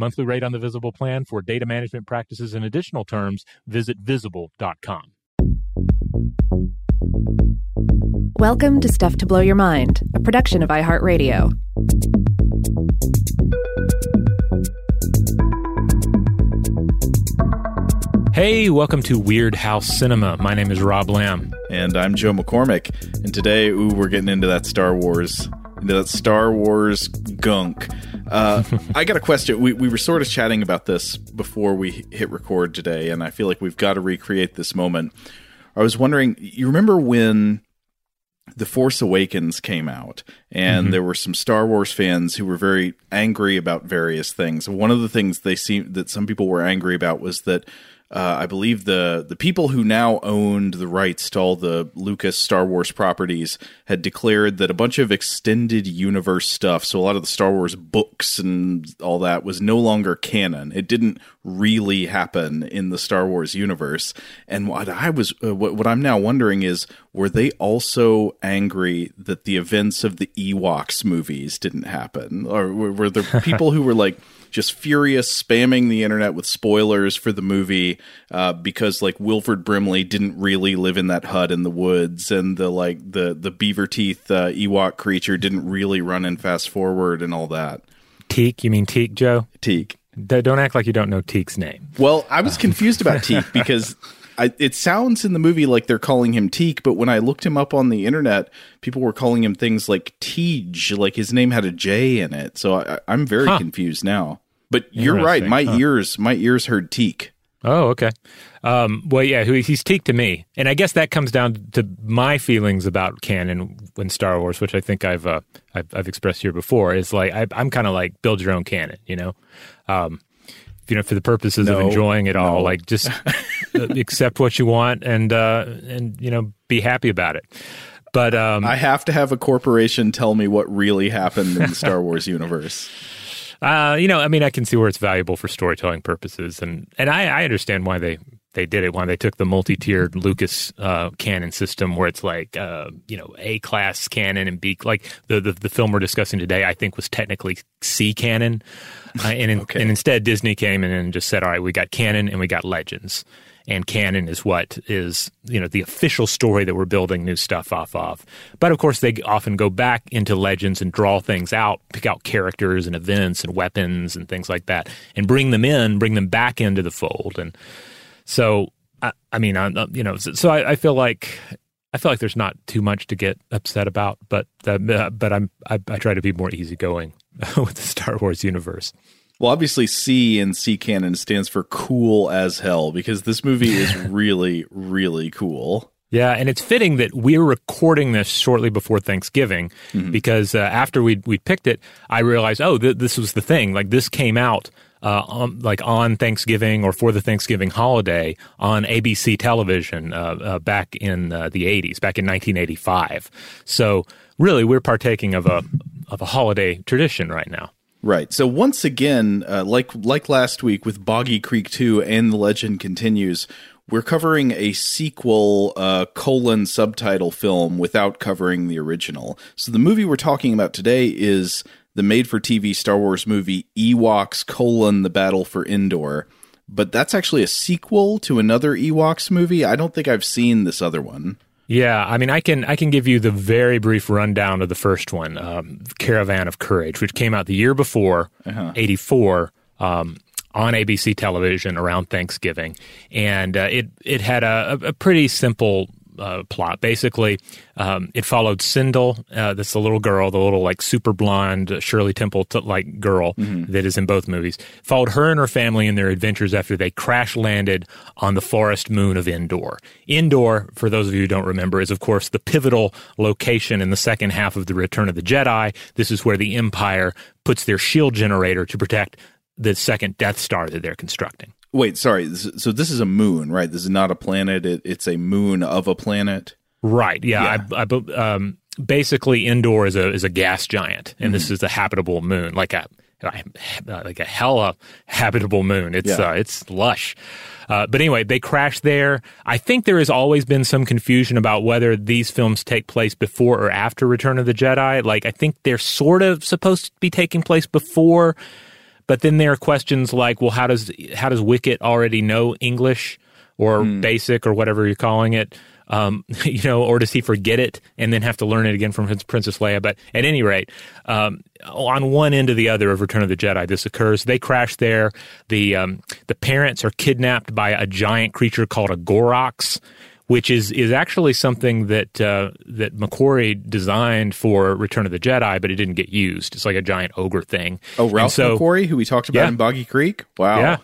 Monthly rate on the Visible plan for data management practices and additional terms, visit visible.com. Welcome to Stuff to Blow Your Mind, a production of iHeartRadio. Hey, welcome to Weirdhouse Cinema. My name is Rob Lamb. And I'm Joe McCormick. And today, ooh, we're getting into that Star Wars, into that Star Wars gunk. Uh, I got a question. We, we were sort of chatting about this before we hit record today, and I feel like we've got to recreate this moment. I was wondering, you remember when The Force Awakens came out, and mm-hmm. there were some Star Wars fans who were very angry about various things. One of the things they seem that some people were angry about was that uh, I believe the the people who now owned the rights to all the Lucas Star Wars properties had declared that a bunch of extended universe stuff, so a lot of the Star Wars books and all that, was no longer canon. It didn't really happen in the Star Wars universe. And what I was, uh, what, what I'm now wondering is, were they also angry that the events of the Ewoks movies didn't happen, or were, were there people who were like? Just furious, spamming the internet with spoilers for the movie uh, because like Wilford Brimley didn't really live in that hut in the woods, and the like the the beaver teeth uh, Ewok creature didn't really run in fast forward and all that. Teek, you mean Teek, Joe? Teek. Don't act like you don't know Teek's name. Well, I was confused about Teek because I, it sounds in the movie like they're calling him Teek, but when I looked him up on the internet, people were calling him things like Tej, like his name had a J in it. So I, am very huh. confused now. But you're right. My huh. ears, my ears heard Teek. Oh, okay. Um, well, yeah, he's Teek to me, and I guess that comes down to my feelings about canon when Star Wars, which I think I've uh, I've, I've, expressed here before. Is like I, am kind of like build your own canon, you know. Um, you know, for the purposes no, of enjoying it all, like just accept what you want and uh, and you know be happy about it. But um, I have to have a corporation tell me what really happened in the Star Wars universe. Uh, you know, I mean, I can see where it's valuable for storytelling purposes, and and I, I understand why they they did it. when they took the multi-tiered Lucas uh, canon system, where it's like uh, you know A class canon and B like the, the, the film we're discussing today. I think was technically C canon, uh, and in, okay. and instead Disney came in and just said, all right, we got canon and we got legends and canon is what is you know the official story that we're building new stuff off of. But of course, they often go back into legends and draw things out, pick out characters and events and weapons and things like that, and bring them in, bring them back into the fold. And so, I, I mean, I, you know, so, so I, I, feel like I feel like there's not too much to get upset about, but uh, but I'm I, I try to be more easygoing with the Star Wars universe. Well, obviously, C in C canon stands for cool as hell because this movie is really, really cool. Yeah, and it's fitting that we're recording this shortly before Thanksgiving mm-hmm. because uh, after we we picked it, I realized, oh, th- this was the thing. Like this came out uh, on, like on Thanksgiving or for the Thanksgiving holiday on ABC television uh, uh, back in uh, the '80s, back in 1985. So really, we're partaking of a of a holiday tradition right now. Right. So once again, uh, like like last week with Boggy Creek 2 and The Legend Continues, we're covering a sequel uh, colon subtitle film without covering the original. So the movie we're talking about today is the made-for-TV Star Wars movie Ewoks colon The Battle for Endor. But that's actually a sequel to another Ewoks movie. I don't think I've seen this other one. Yeah, I mean, I can I can give you the very brief rundown of the first one, um, Caravan of Courage, which came out the year before, uh-huh. eighty four. Um, on ABC television around Thanksgiving, and uh, it it had a, a pretty simple uh, plot. Basically, um, it followed Cindel, uh, that's the little girl, the little like super blonde Shirley Temple like girl mm-hmm. that is in both movies. Followed her and her family in their adventures after they crash landed on the forest moon of Endor. Endor, for those of you who don't remember, is of course the pivotal location in the second half of the Return of the Jedi. This is where the Empire puts their shield generator to protect the second Death Star that they're constructing. Wait, sorry. So this is a moon, right? This is not a planet. It, it's a moon of a planet. Right. Yeah. yeah. I, I, um, basically, Endor is a is a gas giant, and mm-hmm. this is a habitable moon, like a like a hella habitable moon. It's yeah. uh, it's lush. Uh, but anyway, they crash there. I think there has always been some confusion about whether these films take place before or after Return of the Jedi. Like, I think they're sort of supposed to be taking place before but then there are questions like, well, how does how does Wicket already know English or mm. basic or whatever you're calling it? Um, you know, or does he forget it and then have to learn it again from Princess Leia? But at any rate, um, on one end or the other of Return of the Jedi, this occurs. They crash there. The um, the parents are kidnapped by a giant creature called a Gorax, which is is actually something that uh, that McQuarrie designed for Return of the Jedi, but it didn't get used. It's like a giant ogre thing. Oh, Ralph so, McQuarrie, who we talked about yeah. in Boggy Creek. Wow, yeah,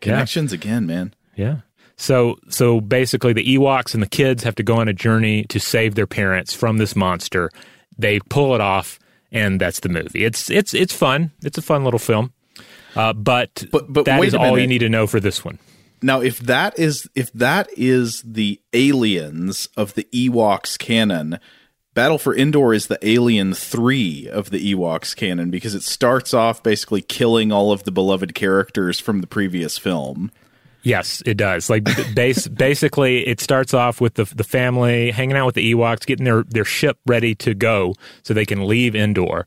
connections yeah. again, man. Yeah. So so basically, the Ewoks and the kids have to go on a journey to save their parents from this monster. They pull it off, and that's the movie. It's it's it's fun. It's a fun little film. Uh, but, but but that is all you need to know for this one. Now, if that is if that is the aliens of the Ewoks canon, Battle for Endor is the Alien 3 of the Ewoks canon because it starts off basically killing all of the beloved characters from the previous film. Yes, it does. Like base, basically, it starts off with the the family hanging out with the Ewoks, getting their their ship ready to go so they can leave Endor,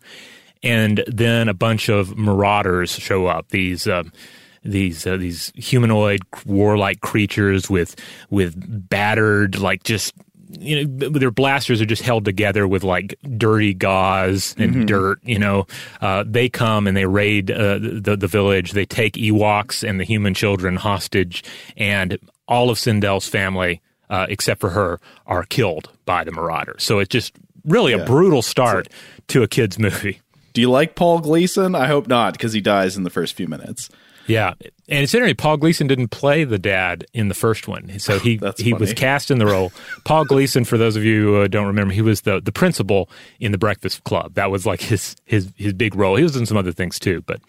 and then a bunch of marauders show up. These. Uh, these uh, these humanoid warlike creatures with with battered like just you know their blasters are just held together with like dirty gauze and mm-hmm. dirt you know. Uh, they come and they raid uh, the, the village. They take ewoks and the human children hostage and all of Cindel's family uh, except for her are killed by the marauders. So it's just really yeah. a brutal start to a kids movie. Do you like paul gleason? I hope not because he dies in the first few minutes yeah, and it's interesting. Paul Gleason didn't play the dad in the first one, so he he was cast in the role. Paul Gleason, for those of you who don't remember, he was the the principal in the Breakfast Club. That was like his his his big role. He was in some other things too, but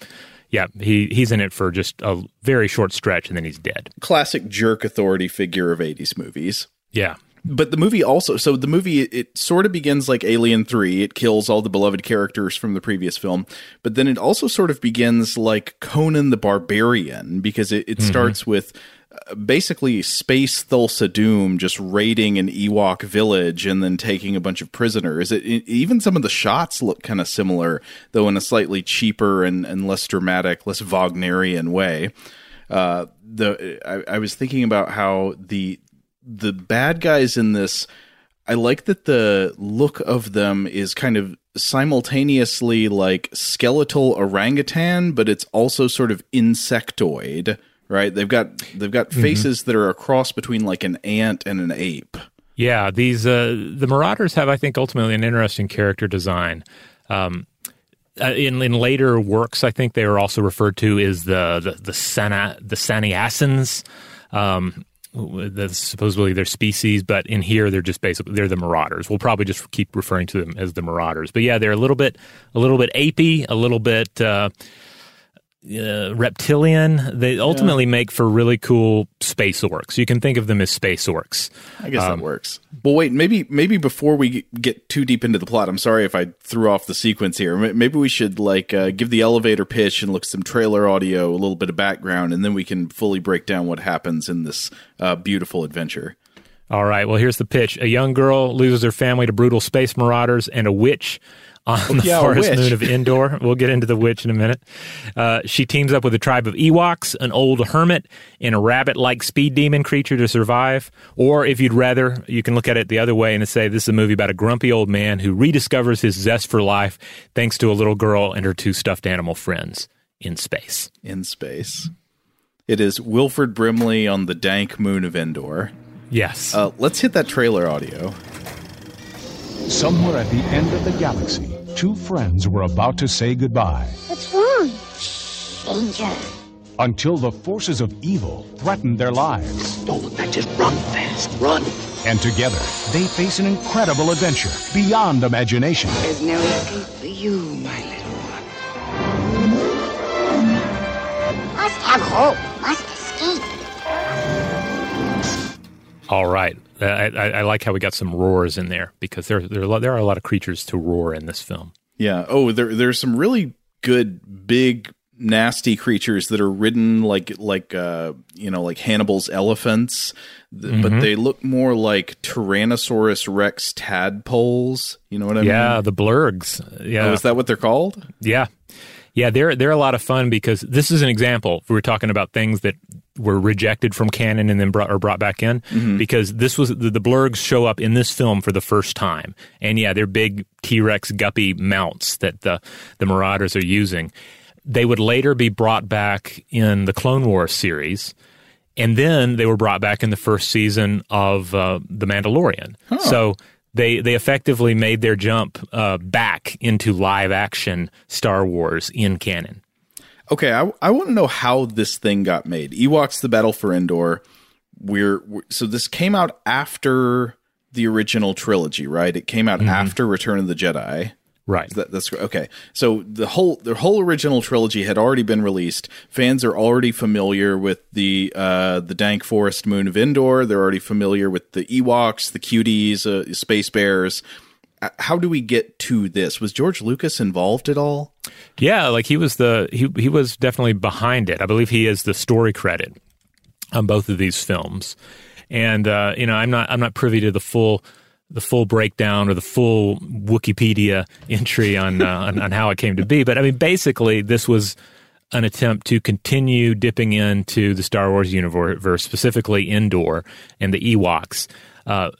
yeah, he he's in it for just a very short stretch, and then he's dead. Classic jerk authority figure of '80s movies. Yeah, but the movie also so the movie it, it, sort of begins like alien 3 it kills all the beloved characters from the previous film but then it also sort of begins like conan the barbarian because it, it mm-hmm. starts with uh, basically space thulsa doom just raiding an ewok village and then taking a bunch of prisoners. It, it, even some of the shots look kind of similar though in a slightly cheaper and, and less dramatic less wagnerian way. Uh, the I, I was thinking about how the the bad guys in this I like that the look of them is kind of simultaneously like skeletal orangutan, but it's also sort of insectoid, right? They've got they've got mm-hmm. faces that are a cross between like an ant and an ape. Yeah, these uh, the Marauders have, I think, ultimately an interesting character design. Um, uh, in in later works, I think they were also referred to as the the the, Sana, the. Um, that's supposedly their species, but in here they're just basically they're the Marauders. We'll probably just keep referring to them as the Marauders. But yeah, they're a little bit a little bit apey, a little bit. Uh, uh, reptilian. They ultimately yeah. make for really cool space orcs. You can think of them as space orcs. I guess um, that works. Well, wait, maybe maybe before we get too deep into the plot, I'm sorry if I threw off the sequence here. Maybe we should like uh, give the elevator pitch and look some trailer audio, a little bit of background, and then we can fully break down what happens in this uh, beautiful adventure. All right. Well, here's the pitch: a young girl loses her family to brutal space marauders, and a witch on the yeah, forest moon of Endor. We'll get into the witch in a minute. Uh, she teams up with a tribe of Ewoks, an old hermit, and a rabbit like speed demon creature to survive. Or if you'd rather, you can look at it the other way and say this is a movie about a grumpy old man who rediscovers his zest for life thanks to a little girl and her two stuffed animal friends in space. In space. It is Wilford Brimley on the dank moon of Endor. Yes. Uh, let's hit that trailer audio. Somewhere at the end of the galaxy, two friends were about to say goodbye. What's wrong? Danger. Until the forces of evil threatened their lives. Don't look back, just run fast. Run. And together, they face an incredible adventure beyond imagination. There's no escape for you, my little one. Must have hope. Must escape. All right. I, I, I, like how we got some roars in there because there there are, there are a lot of creatures to roar in this film. Yeah. Oh, there there's some really good big nasty creatures that are ridden like like uh you know like Hannibal's elephants, mm-hmm. but they look more like Tyrannosaurus Rex tadpoles. You know what I yeah, mean? Yeah, the blurgs. Yeah, oh, is that what they're called? Yeah, yeah, they're they're a lot of fun because this is an example. We are talking about things that were rejected from canon and then brought or brought back in mm-hmm. because this was the, the blurgs show up in this film for the first time, and yeah, they're big T Rex guppy mounts that the the Marauders are using. They would later be brought back in the Clone Wars series. And then they were brought back in the first season of uh, The Mandalorian. Huh. So they they effectively made their jump uh, back into live action Star Wars in canon. Okay, I, I want to know how this thing got made. Ewoks: The Battle for Endor. We're, we're, so this came out after the original trilogy, right? It came out mm-hmm. after Return of the Jedi. Right. That, that's okay. So the whole the whole original trilogy had already been released. Fans are already familiar with the uh, the dank forest moon of Endor. They're already familiar with the Ewoks, the cuties, uh, space bears. Uh, how do we get to this? Was George Lucas involved at all? Yeah, like he was the he he was definitely behind it. I believe he is the story credit on both of these films. And uh, you know, I'm not I'm not privy to the full the full breakdown or the full Wikipedia entry on, uh, on, on how it came to be. But I mean, basically, this was an attempt to continue dipping into the Star Wars universe, specifically Endor and the Ewoks. Uh,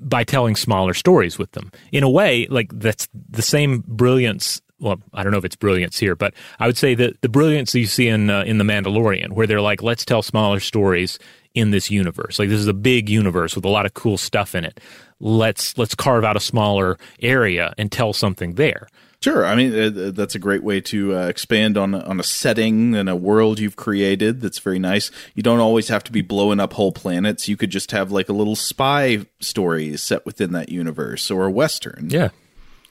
by telling smaller stories with them. In a way, like that's the same brilliance. Well, I don't know if it's brilliance here, but I would say that the brilliance you see in uh, in the Mandalorian, where they're like, let's tell smaller stories in this universe. Like this is a big universe with a lot of cool stuff in it let's let's carve out a smaller area and tell something there. Sure, I mean uh, that's a great way to uh, expand on on a setting and a world you've created. That's very nice. You don't always have to be blowing up whole planets. You could just have like a little spy story set within that universe or a western. Yeah,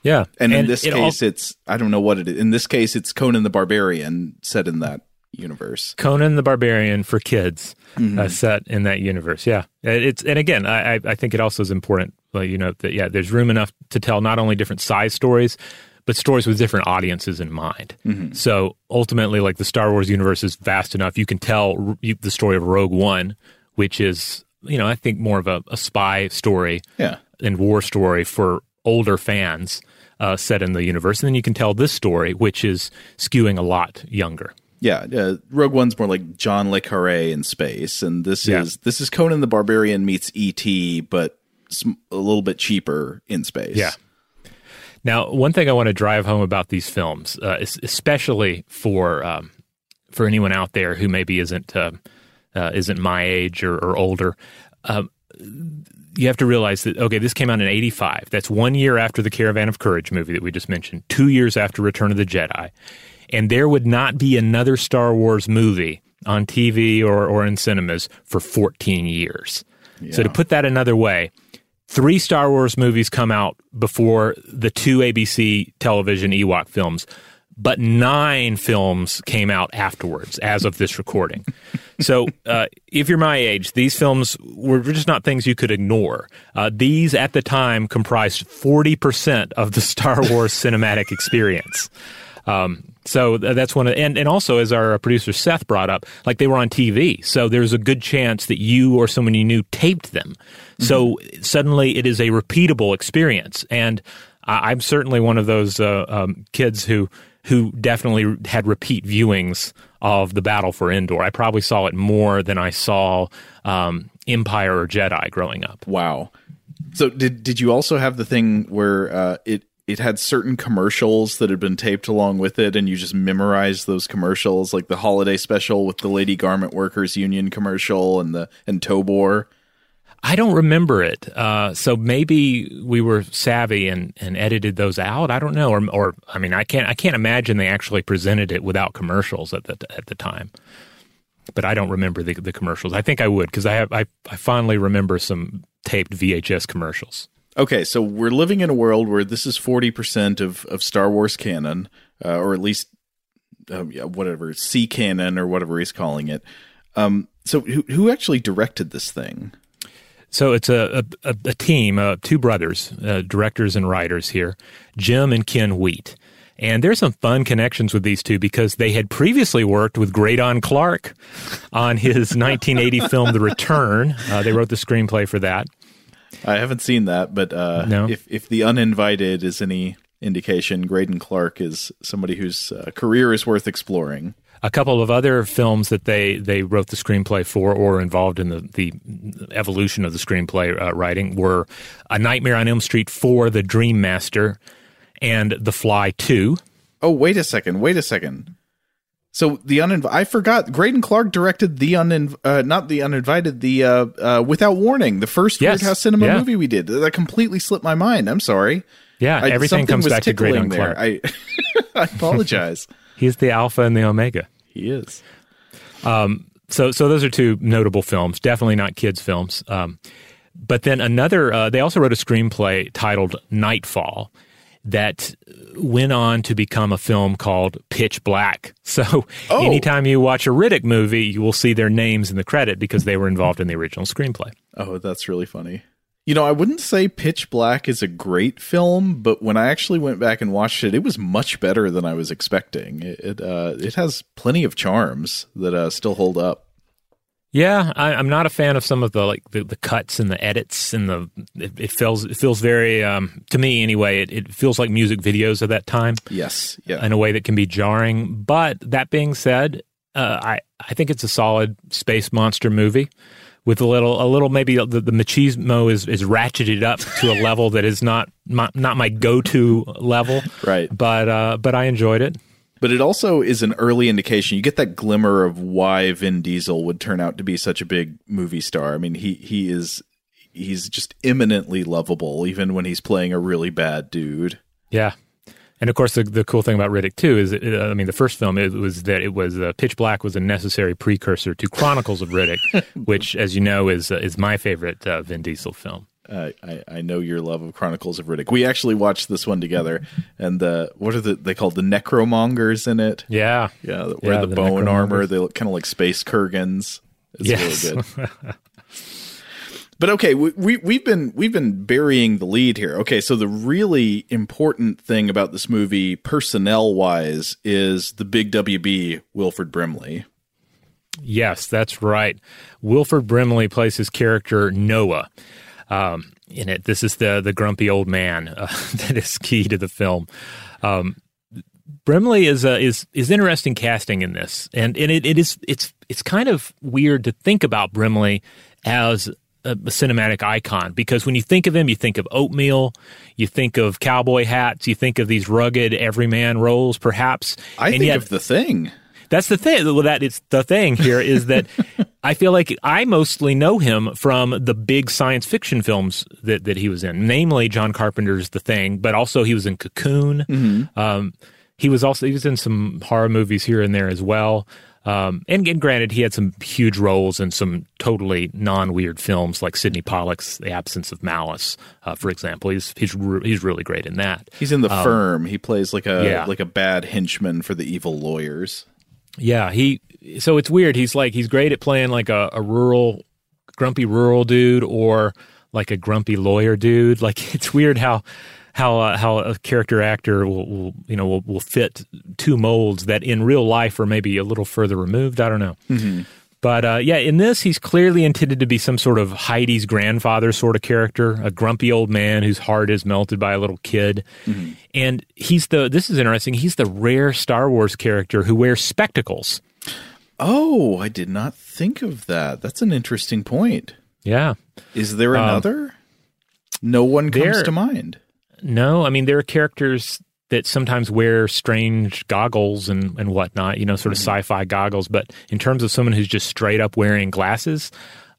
yeah. And, and in this it case, it's I don't know what it is. In this case, it's Conan the Barbarian set in that universe. Conan the Barbarian for kids mm-hmm. uh, set in that universe. Yeah, it's and again, I I think it also is important, you know, that yeah, there's room enough to tell not only different size stories, but stories with different audiences in mind. Mm-hmm. So ultimately, like the Star Wars universe is vast enough, you can tell the story of Rogue One, which is you know I think more of a, a spy story, yeah. and war story for older fans. Uh, set in the universe, and then you can tell this story, which is skewing a lot younger. Yeah, uh, Rogue One's more like John le Carre in space, and this yeah. is this is Conan the Barbarian meets ET, but a little bit cheaper in space. Yeah. Now, one thing I want to drive home about these films, uh, especially for um, for anyone out there who maybe isn't uh, uh, isn't my age or, or older, um, you have to realize that okay, this came out in '85. That's one year after the Caravan of Courage movie that we just mentioned. Two years after Return of the Jedi, and there would not be another Star Wars movie on TV or or in cinemas for 14 years. Yeah. So to put that another way, three Star Wars movies come out before the two ABC television Ewok films but nine films came out afterwards as of this recording. so, uh, if you're my age, these films were just not things you could ignore. Uh, these, at the time, comprised 40% of the Star Wars cinematic experience. Um, so that's one of, and, and also as our producer Seth brought up, like they were on TV. So there's a good chance that you or someone you knew taped them. Mm-hmm. So suddenly it is a repeatable experience. And I'm certainly one of those uh, um, kids who who definitely had repeat viewings of the Battle for Endor. I probably saw it more than I saw um, Empire or Jedi growing up. Wow. So did did you also have the thing where uh, it it had certain commercials that had been taped along with it, and you just memorized those commercials, like the holiday special with the Lady Garment Workers Union commercial and the and Tobor? I don't remember it. Uh, so maybe we were savvy and, and edited those out. I don't know. Or, or I mean, I can't I can't imagine they actually presented it without commercials at the at the time. But I don't remember the, the commercials. I think I would because I have I, I fondly remember some taped VHS commercials. Okay, so we're living in a world where this is forty percent of of Star Wars canon, uh, or at least uh, yeah, whatever C canon or whatever he's calling it. Um, so who who actually directed this thing? So it's a, a, a team, uh, two brothers, uh, directors and writers here, Jim and Ken Wheat. And there's some fun connections with these two because they had previously worked with Greydon Clark on his 1980 film The Return. Uh, they wrote the screenplay for that. I haven't seen that, but uh, no. if if the uninvited is any indication, Greydon Clark is somebody whose uh, career is worth exploring a couple of other films that they, they wrote the screenplay for or involved in the, the evolution of the screenplay uh, writing were A Nightmare on Elm Street for The Dream Master, and The Fly 2. Oh, wait a second. Wait a second. So the uninv- I forgot. Greydon Clark directed the uninv- uh, not the uninvited, the uh, uh, Without Warning, the first yes. House Cinema yeah. movie we did. That completely slipped my mind. I'm sorry. Yeah, I, everything comes back to Greydon Clark. I, I apologize. He's the alpha and the omega. He is. Um, so, so those are two notable films. Definitely not kids' films. Um, but then another. Uh, they also wrote a screenplay titled Nightfall that went on to become a film called Pitch Black. So oh. anytime you watch a Riddick movie, you will see their names in the credit because they were involved in the original screenplay. Oh, that's really funny. You know, I wouldn't say Pitch Black is a great film, but when I actually went back and watched it, it was much better than I was expecting. It it, uh, it has plenty of charms that uh, still hold up. Yeah, I, am not a fan of some of the like the, the cuts and the edits and the it, it feels it feels very um, to me anyway. It, it feels like music videos of that time. Yes, yeah, in a way that can be jarring. But that being said, uh, I I think it's a solid space monster movie with a little a little maybe the, the machismo is is ratcheted up to a level that is not my, not my go to level. Right. But uh, but I enjoyed it. But it also is an early indication. You get that glimmer of why Vin Diesel would turn out to be such a big movie star. I mean, he he is he's just eminently lovable, even when he's playing a really bad dude. Yeah, and of course, the, the cool thing about Riddick too is, uh, I mean, the first film it was that it was uh, Pitch Black was a necessary precursor to Chronicles of Riddick, which, as you know, is uh, is my favorite uh, Vin Diesel film. I, I know your love of Chronicles of Riddick. We actually watched this one together, and the what are the they called the necromongers in it? Yeah, yeah, wear yeah, the, the bone armor. They look kind of like space Kurgans. It's yes. really good. But okay, we, we we've been we've been burying the lead here. Okay, so the really important thing about this movie, personnel wise, is the big WB Wilford Brimley. Yes, that's right. Wilford Brimley plays his character Noa. Um, in it, this is the the grumpy old man uh, that is key to the film. Um, Brimley is uh, is is interesting casting in this, and and it, it is it's it's kind of weird to think about Brimley as a, a, cinematic icon because when you think of him, you think of oatmeal, you think of cowboy hats, you think of these rugged everyman roles, perhaps. I and think yet, of the thing. That's the thing. Well, that it's the thing here is that I feel like I mostly know him from the big science fiction films that that he was in, namely John Carpenter's The Thing, but also he was in Cocoon. Mm-hmm. Um, he was also he was in some horror movies here and there as well. Um, and, and, granted, he had some huge roles in some totally non-weird films like Sydney Pollack's *The Absence of Malice*, uh, for example. He's he's re- he's really great in that. He's in The Um, Firm. He plays like a yeah. like a bad henchman for the evil lawyers. Yeah, he. So it's weird. He's like he's great at playing like a, a rural, grumpy rural dude, or like a grumpy lawyer dude. Like it's weird how how uh, how a character actor will, will you know will, will fit two molds that in real life are maybe a little further removed. I don't know. But uh, yeah, in this, he's clearly intended to be some sort of Heidi's grandfather sort of character, a grumpy old man whose heart is melted by a little kid. And he's the, this is interesting, he's the rare Star Wars character who wears spectacles. Oh, I did not think of that. That's an interesting point. Yeah. Is there Um, another? no one comes to mind. No, I mean, there are characters that sometimes wear strange goggles and, and whatnot, you know, sort of sci fi goggles. But in terms of someone who's just straight up wearing glasses,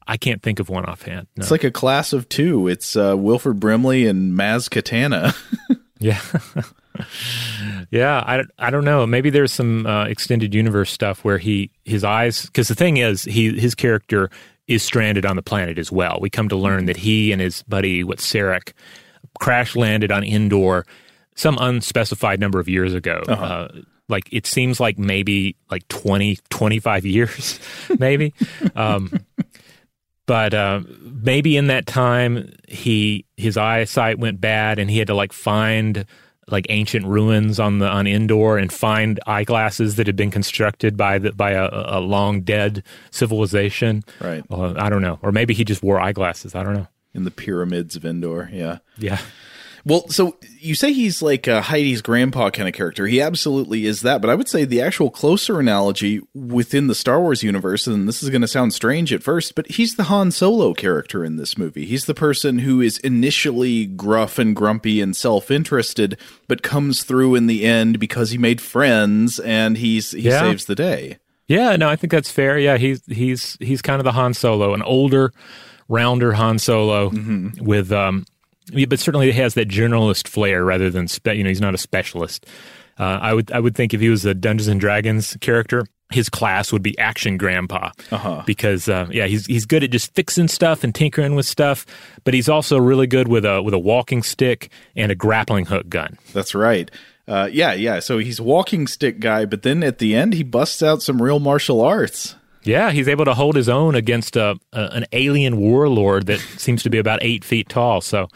I can't think of one offhand. No. It's like a class of two. It's uh, Wilford Brimley and Maz Kanata. Yeah. yeah, I, I don't know. Maybe there's some uh, extended universe stuff where he his eyes because the thing is he his character is stranded on the planet as well. We come to learn that he and his buddy what Salak crash landed on Endor some unspecified number of years ago. uh like it seems like maybe like 20 25 years maybe um but uh, maybe in that time he his eyesight went bad and he had to like find like ancient ruins on the on Endor and find eyeglasses that had been constructed by the by a, a long dead civilization. Right. Uh, I don't know, or maybe he just wore eyeglasses. I don't know. in the pyramids of Endor. Yeah. Yeah. Well, so you say he's like uh, Heidi's grandpa kind of character. He absolutely is that. But I would say the actual closer analogy within the Star Wars universe, and this is going to sound strange at first, but he's the Han Solo character in this movie. He's the person who is initially gruff and grumpy and self interested, but comes through in the end because he made friends and he's he Yeah. saves the day. Yeah, no, I think that's fair. Yeah, he's he's he's kind of the Han Solo, an older, rounder Han Solo with um, yeah, but certainly it has that journalist flair rather than spe- you know he's not a specialist. Uh, I would I would think if he was a Dungeons and Dragons character, his class would be Action Grandpa Uh-huh. because uh, yeah he's he's good at just fixing stuff and tinkering with stuff, but he's also really good with a with a walking stick and a grappling hook gun. That's right. Uh, yeah, yeah. So he's walking stick guy, but then at the end he busts out some real martial arts. Yeah, he's able to hold his own against a, a an alien warlord that seems to be about eight feet tall. So,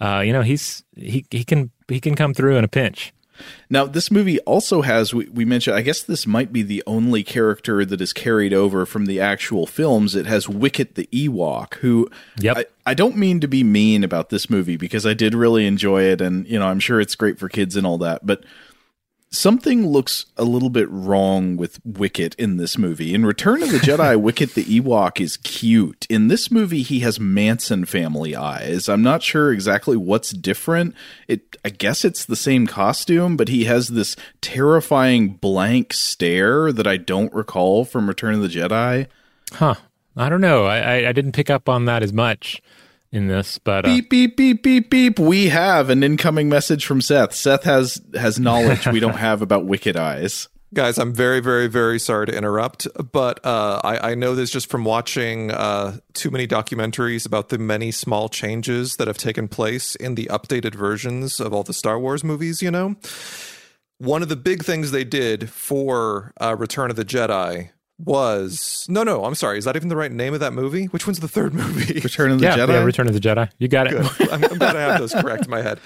uh, you know, he's he he can he can come through in a pinch. Now, this movie also has, we, we mentioned, I guess this might be the only character that is carried over from the actual films. It has Wicket the Ewok, who Yep. I, I don't mean to be mean about this movie because I did really enjoy it and, you know, I'm sure it's great for kids and all that, but something looks a little bit wrong with Wicket in this movie. In Return of the Jedi, Wicket the Ewok is cute. In this movie, he has Manson family eyes. I'm not sure exactly what's different. It, I guess it's the same costume, but he has this terrifying blank stare that I don't recall from Return of the Jedi. Huh? I don't know. I I, I didn't pick up on that as much in this, but uh, Beep beep beep beep beep. We have an incoming message from Seth. Seth has has knowledge we don't have about Wicket Eyes. Guys, I'm very, very, very sorry to interrupt, but uh, I, I know this just from watching uh, too many documentaries about the many small changes that have taken place in the updated versions of all the Star Wars movies, you know? One of the big things they did for uh, Return of the Jedi was. No, no, I'm sorry. Is that even the right name of that movie? Which one's the third movie? Return of the yeah, Jedi. yeah, Return of the Jedi. You got it. Good. I'm, I'm glad I have those correct in my head.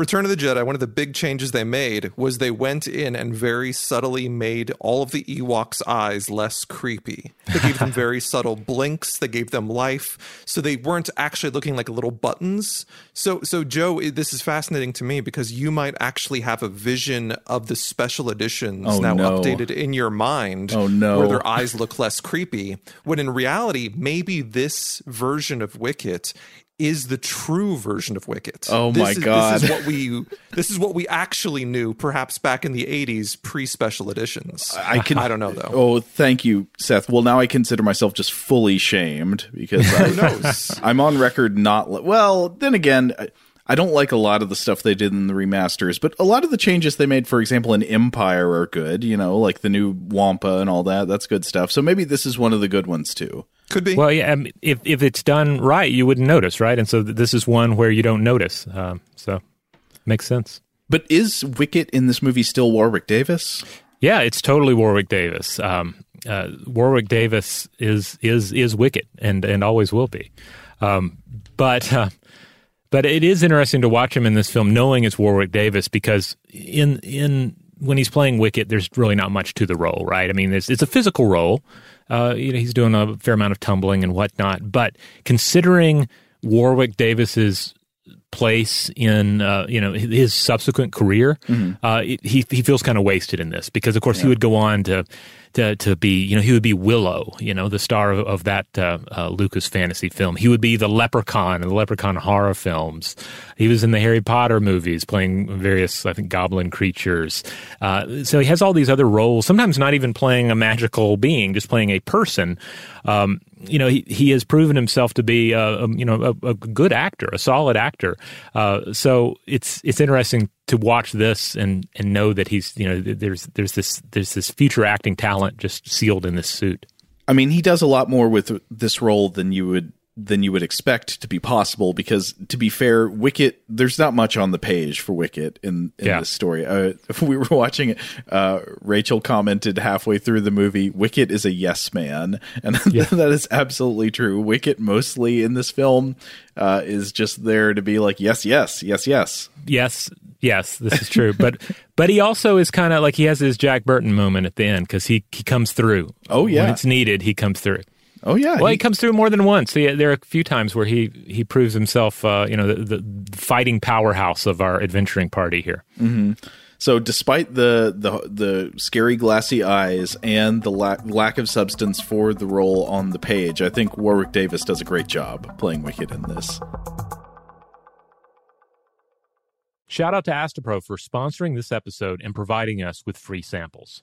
Return of the Jedi, one of the big changes they made was they went in and very subtly made all of the Ewoks' eyes less creepy. They gave them very subtle blinks, they gave them life, so they weren't actually looking like little buttons. So so Joe, this is fascinating to me because you might actually have a vision of the special editions Oh, now no. updated in your mind Oh, no. where their eyes look less creepy, when in reality maybe this version of Wicket is the true version of Wicket. Oh This my is- God. This is what we this is what we actually knew, perhaps back in the '80s, pre-special editions. I can. I don't know though. Oh, thank you, Seth. Well, now I consider myself just fully shamed because I? I'm on record not. Well, then again, I, I don't like a lot of the stuff they did in the remasters, but a lot of the changes they made, for example, in Empire, are good. You know, like the new Wampa and all that. That's good stuff. So maybe this is one of the good ones too. Could be. Well, yeah, um, if if it's done right, you wouldn't notice, right? And so this is one where you don't notice. Um, so makes sense. But is Wicket in this movie still Warwick Davis? Yeah, it's totally Warwick Davis. Um, uh, Warwick Davis is is is Wicket and and always will be. Um, but uh, but it is interesting to watch him in this film, knowing it's Warwick Davis, because in in when he's playing Wicket, there's really not much to the role, right? I mean, it's, it's a physical role. Uh, you know, he's doing a fair amount of tumbling and whatnot. But considering Warwick Davis's place in uh, you know his subsequent career, uh, it, he he feels kind of wasted in this because of course he would go on to to to be you know he would be Willow, you know the star of, of that uh, uh, Lucas fantasy film. He would be the Leprechaun in the Leprechaun horror films. He was in the Harry Potter movies playing various I think goblin creatures. Uh, so he has all these other roles. Sometimes not even playing a magical being, just playing a person. Um, you know, he, he has proven himself to be, a, a, you know, a, a good actor, a solid actor. Uh, so it's it's interesting to watch this and and know that he's, you know, there's there's this there's this future acting talent just sealed in this suit. I mean, he does a lot more with this role than you would than you would expect to be possible. Because to be fair, Wicket, there's not much on the page for Wicket in, in Yeah. this story. Uh, we were watching it. Uh, Rachel commented halfway through the movie, "Wicket is a yes man," and that is absolutely true. Wicket mostly in this film uh, is just there to be like, yes, yes, yes, yes. Yes, yes, this is true. but but he also is kind of like he has his Jack Burton moment at the end because he he comes through. Oh, yeah. when it's needed, he comes through. Oh yeah, Well, he, he- comes through more than once. He, there are a few times where he he proves himself, uh, you know, the, the fighting powerhouse of our adventuring party here. So, despite the the the scary glassy eyes and the lack lack of substance for the role on the page, I think Warwick Davis does a great job playing Wicket in this. Shout out to Astepro for sponsoring this episode and providing us with free samples.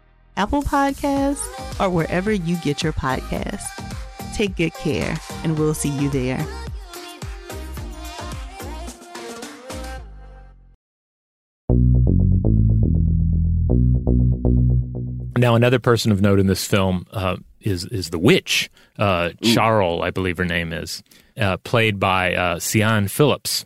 Apple Podcasts, or wherever you get your podcasts. Take good care, and we'll see you there. Now, another person of note in this film uh, is is the witch, uh, Charal, I believe her name is, uh, played by uh, Siân Phillips.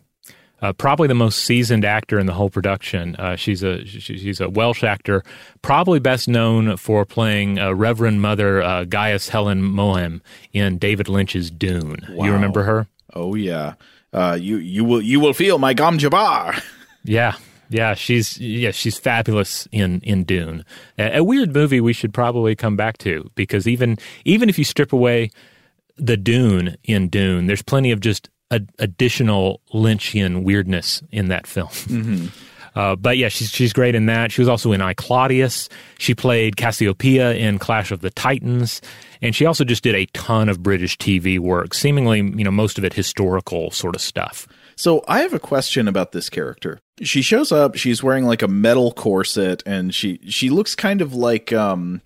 Uh, probably the most seasoned actor in the whole production. Uh, she's a she's a Welsh actor, probably best known for playing uh, Reverend Mother uh, Gaius Helen Mohiam in David Lynch's Dune. Wow. You remember her? Oh yeah. Uh, you you will you will feel my gom jabbar. Yeah, yeah, she's yeah, she's fabulous in in Dune. A, a, weird movie we should probably come back to because even even if you strip away the Dune in Dune, there's plenty of just a, additional Lynchian weirdness in that film. Mm-hmm. Uh, but yeah, she's she's great in that. She was also in I Claudius. She played Cassiopeia in Clash of the Titans, and she also just did a ton of British TV work, seemingly you know most of it historical sort of stuff. So I have a question about this character. She shows up, she's wearing like a metal corset and she she looks kind of like um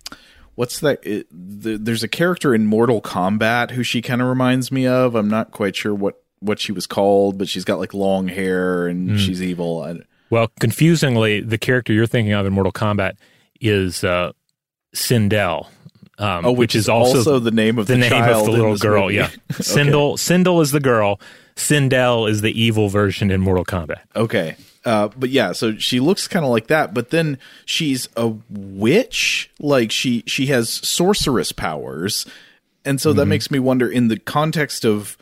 what's that it, the, there's a character in Mortal Kombat who she kind of reminds me of. I'm not quite sure what what she was called, but she's got like long hair and mm. she's evil. I, well, confusingly, the character you're thinking of in Mortal Kombat is uh Sindel. Um, oh, which, which is also, also, the name of the, the name of the little girl. Movie. Yeah, Sindel. okay. Cindel is the girl. Sindel is the evil version in Mortal Kombat. Okay. Uh, but yeah, so she looks kind of like that, but then she's a witch. Like she she has sorceress powers, and so mm-hmm. that makes me wonder. In the context of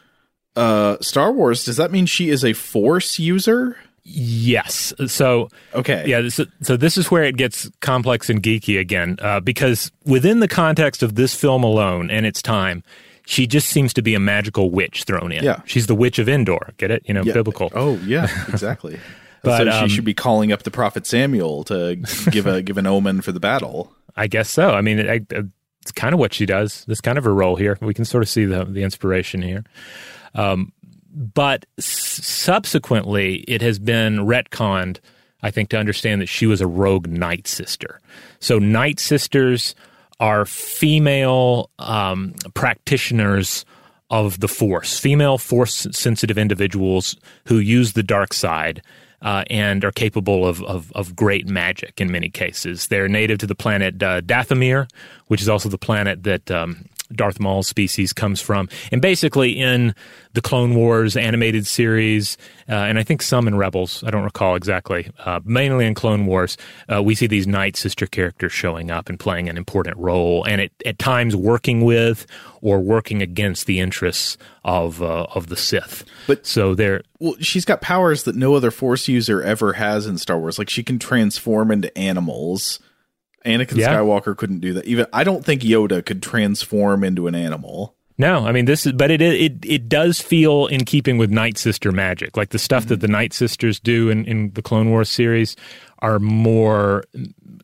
uh, Star Wars, does that mean she is a Force user? Yes. So okay, yeah. This, so this is where it gets complex and geeky again, uh, because within the context of this film alone and its time, she just seems to be a magical witch thrown in. Yeah. She's the witch of Endor. Get it? You know, yeah. biblical. Oh, yeah, exactly. but so she um, should be calling up the prophet Samuel to give a give an omen for the battle. I guess so. I mean, it, it's kind of what she does. That's kind of her role here. We can sort of see the the inspiration here. Um, but s- subsequently, it has been retconned. I think to understand that she was a rogue night sister. So night sisters are female um, practitioners of the force, female force sensitive individuals who use the dark side uh, and are capable of, of, of, great magic in many cases. They're native to the planet uh, Dathomir, which is also the planet that um, Darth Maul's species comes from. And basically, in the Clone Wars animated series, uh, and I think some in Rebels, I don't recall exactly, uh, mainly in Clone Wars, uh, we see these Night Sister characters showing up and playing an important role, and at, at times working with or working against the interests of uh, of the Sith. But so they're well, she's got powers that no other Force user ever has in Star Wars. Like she can transform into animals. Anakin yeah. Skywalker couldn't do that. Even I don't think Yoda could transform into an animal. No, I mean this is, but it it it does feel in keeping with Night Sister magic, like the stuff mm-hmm. that the Night Sisters do in, in the Clone Wars series are more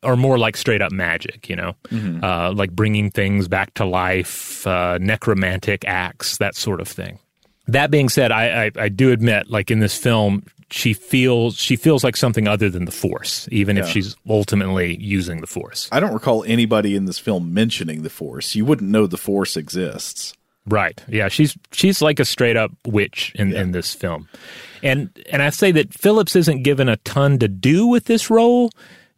are more like straight up magic, you know, mm-hmm. uh, like bringing things back to life, uh, necromantic acts, that sort of thing. That being said, I, I, I do admit, like in this film, she feels she feels like something other than the force even yeah. if she's ultimately using the force. I don't recall anybody in this film mentioning the force. You wouldn't know the force exists. Right. Yeah she's she's like a straight up witch in, yeah. in this film. And and i say that phillips isn't given a ton to do with this role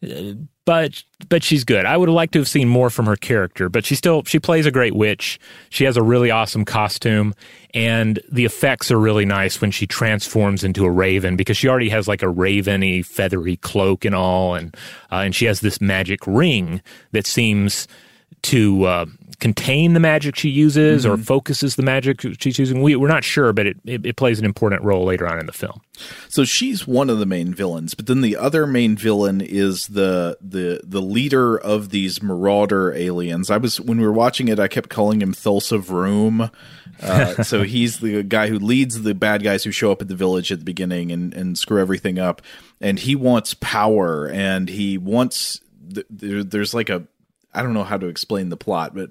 uh, but but she's good. I would have liked to have seen more from her character, but she still she plays a great witch. She has a really awesome costume, and the effects are really nice when she transforms into a raven because she already has like a raveny feathery cloak and all, and uh, and she has this magic ring that seems to uh, contain the magic she uses mm-hmm. or focuses the magic she's using. We, we're not sure, but it, it, it, plays an important role later on in the film. So she's one of the main villains, but then the other main villain is the the the leader of these marauder aliens. I was when we were watching it, I kept calling him Thulsa Vroom. Uh, so he's the guy who leads the bad guys who show up at the village at the beginning and, and screw everything up. And he wants power, and he wants there, there's like a I don't know how to explain the plot, but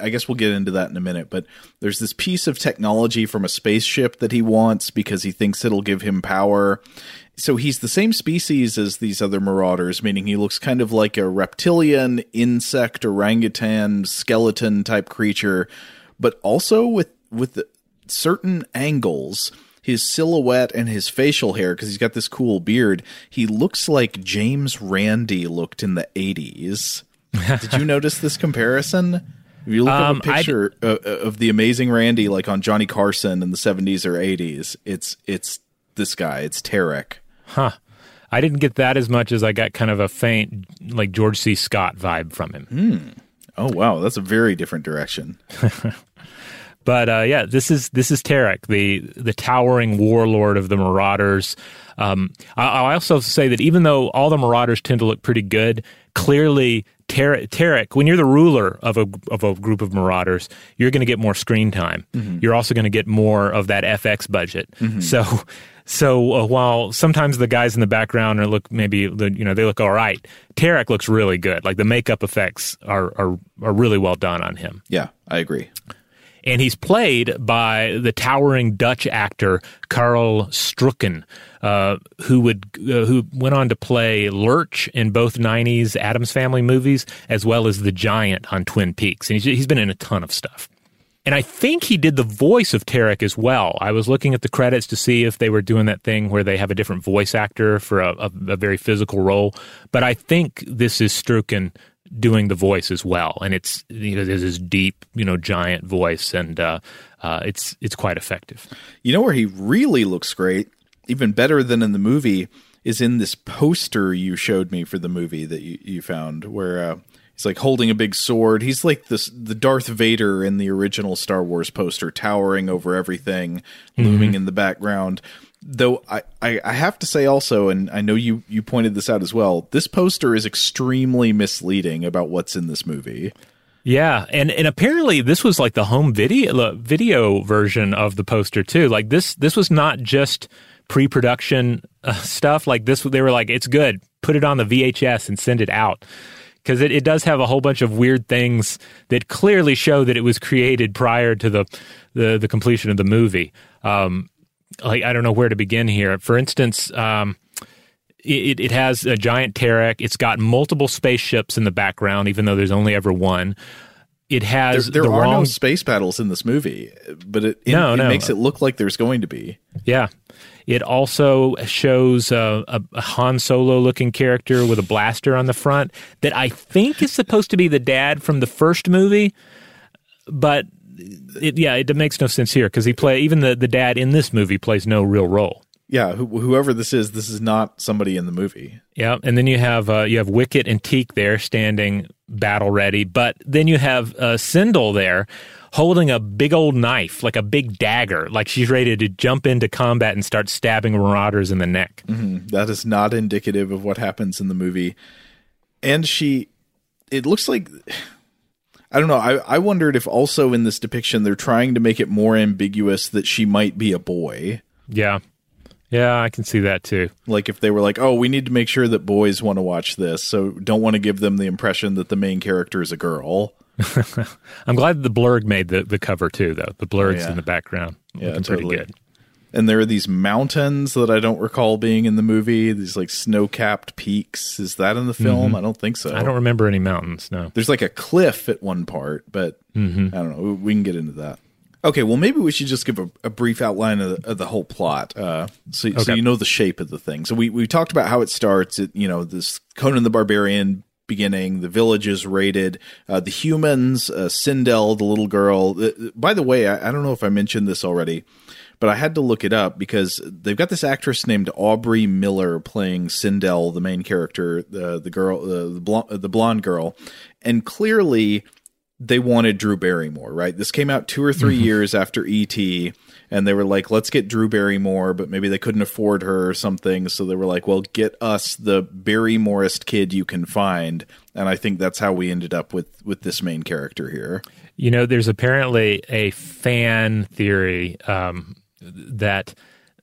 I guess we'll get into that in a minute. But there's this piece of technology from a spaceship that he wants because he thinks it'll give him power. So he's the same species as these other marauders, meaning he looks kind of like a reptilian, insect, orangutan, skeleton type creature, but also with with certain angles his silhouette and his facial hair because he's got this cool beard he looks like james randi looked in the 80s did you notice this comparison? If you look um, up a picture d- of the amazing Randi, like on Johnny Carson in the seventies or eighties, it's it's this guy. It's Terak. Huh. I didn't get that as much as I got kind of a faint, like George C. Scott vibe from him. Hmm. Oh wow, that's a very different direction. but uh, yeah, this is this is Terak, the the towering warlord of the Marauders. Um, I, I also say that even though all the Marauders tend to look pretty good, clearly Terak, when you're the ruler of a of a group of marauders, you're going to get more screen time. Mm-hmm. You're also going to get more of that FX budget. Mm-hmm. So, so uh, while sometimes the guys in the background are look maybe you know they look all right, Terak looks really good. Like the makeup effects are are are really well done on him. Yeah, I agree and he's played by the towering Dutch actor Carel Struycken, uh, who would uh, who went on to play Lurch in both '90s Addams Family movies, as well as the Giant on Twin Peaks, and he's, he's been in a ton of stuff. And I think he did the voice of Terak as well. I was looking at the credits to see if they were doing that thing where they have a different voice actor for a, a, a very physical role. But I think this is Struycken doing the voice as well, and it's you know there's this deep you know giant voice, and uh, uh, it's it's quite effective. You know where he really looks great, even better than in the movie, is in this poster you showed me for the movie that you, you found, where uh, he's like holding a big sword. He's like this the Darth Vader in the original Star Wars poster, towering over everything, looming mm-hmm. in the background though I, I, I have to say also, and I know you you pointed this out as well. This poster is extremely misleading about what's in this movie. Yeah, and and apparently this was like the home video video version of the poster too. Like this this was not just pre-production uh, stuff. Like this, they were like, it's good. Put it on the VHS and send it out because it, it does have a whole bunch of weird things that clearly show that it was created prior to the the, the completion of the movie. Um, like I don't know where to begin here. For instance, um, it, it has a giant Terak. It's got multiple spaceships in the background, even though there's only ever one. It has there, there the are wrong... no space battles in this movie, but it, it, no, it no. makes it look like there's going to be. Yeah. It also shows a, a, Han Solo looking character with a blaster on the front that I think is supposed to be the dad from the first movie but it, yeah, it makes no sense here because he play even the the dad in this movie plays no real role. Yeah, wh- whoever this is, this is not somebody in the movie. Yeah, and then you have uh, you have Wicket and Teek there standing battle ready, but then you have uh, Cindel there holding a big old knife, like a big dagger, like she's ready to jump into combat and start stabbing marauders in the neck. Mm-hmm. That is not indicative of what happens in the movie. And she, it looks like. I don't know. I, I wondered if also in this depiction they're trying to make it more ambiguous that she might be a boy. Yeah. Yeah, I can see that too. Like if they were like, "Oh, we need to make sure that boys want to watch this, so don't want to give them the impression that the main character is a girl." I'm glad the blurg made the, the cover too, though. The blurg's yeah. in the background. Yeah, Looking totally. pretty good. And there are these mountains that I don't recall being in the movie. These like snow-capped peaks. Is that in the film? Mhm. I don't think so. I don't remember any mountains. No. There's like a cliff at one part, but Mhm. I don't know. We- We can get into that. Okay, well, maybe we should just give a, a brief outline of the, of the whole plot, uh, so, so you know the shape of the thing. So we we talked about how it starts. It you know this Conan the Barbarian beginning. The village is raided. Uh, the humans, uh, Cindel, the little girl. Uh, by the way, I, I don't know if I mentioned this already, but I had to look it up because they've got this actress named Aubrey Miller playing Cindel, the main character, the the girl, uh, the blonde, the blonde girl, and clearly they wanted Drew Barrymore, right? This came out two or 3 years after E.T., and they were like, let's get Drew Barrymore, but maybe they couldn't afford her or something. So they were like, well, get us the Barrymorest kid you can find. And I think that's how we ended up with, with this main character here. You know, there's apparently a fan theory um, that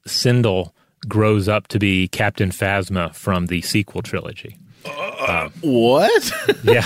Cindel grows up to be Captain Phasma from the sequel trilogy. What? yeah.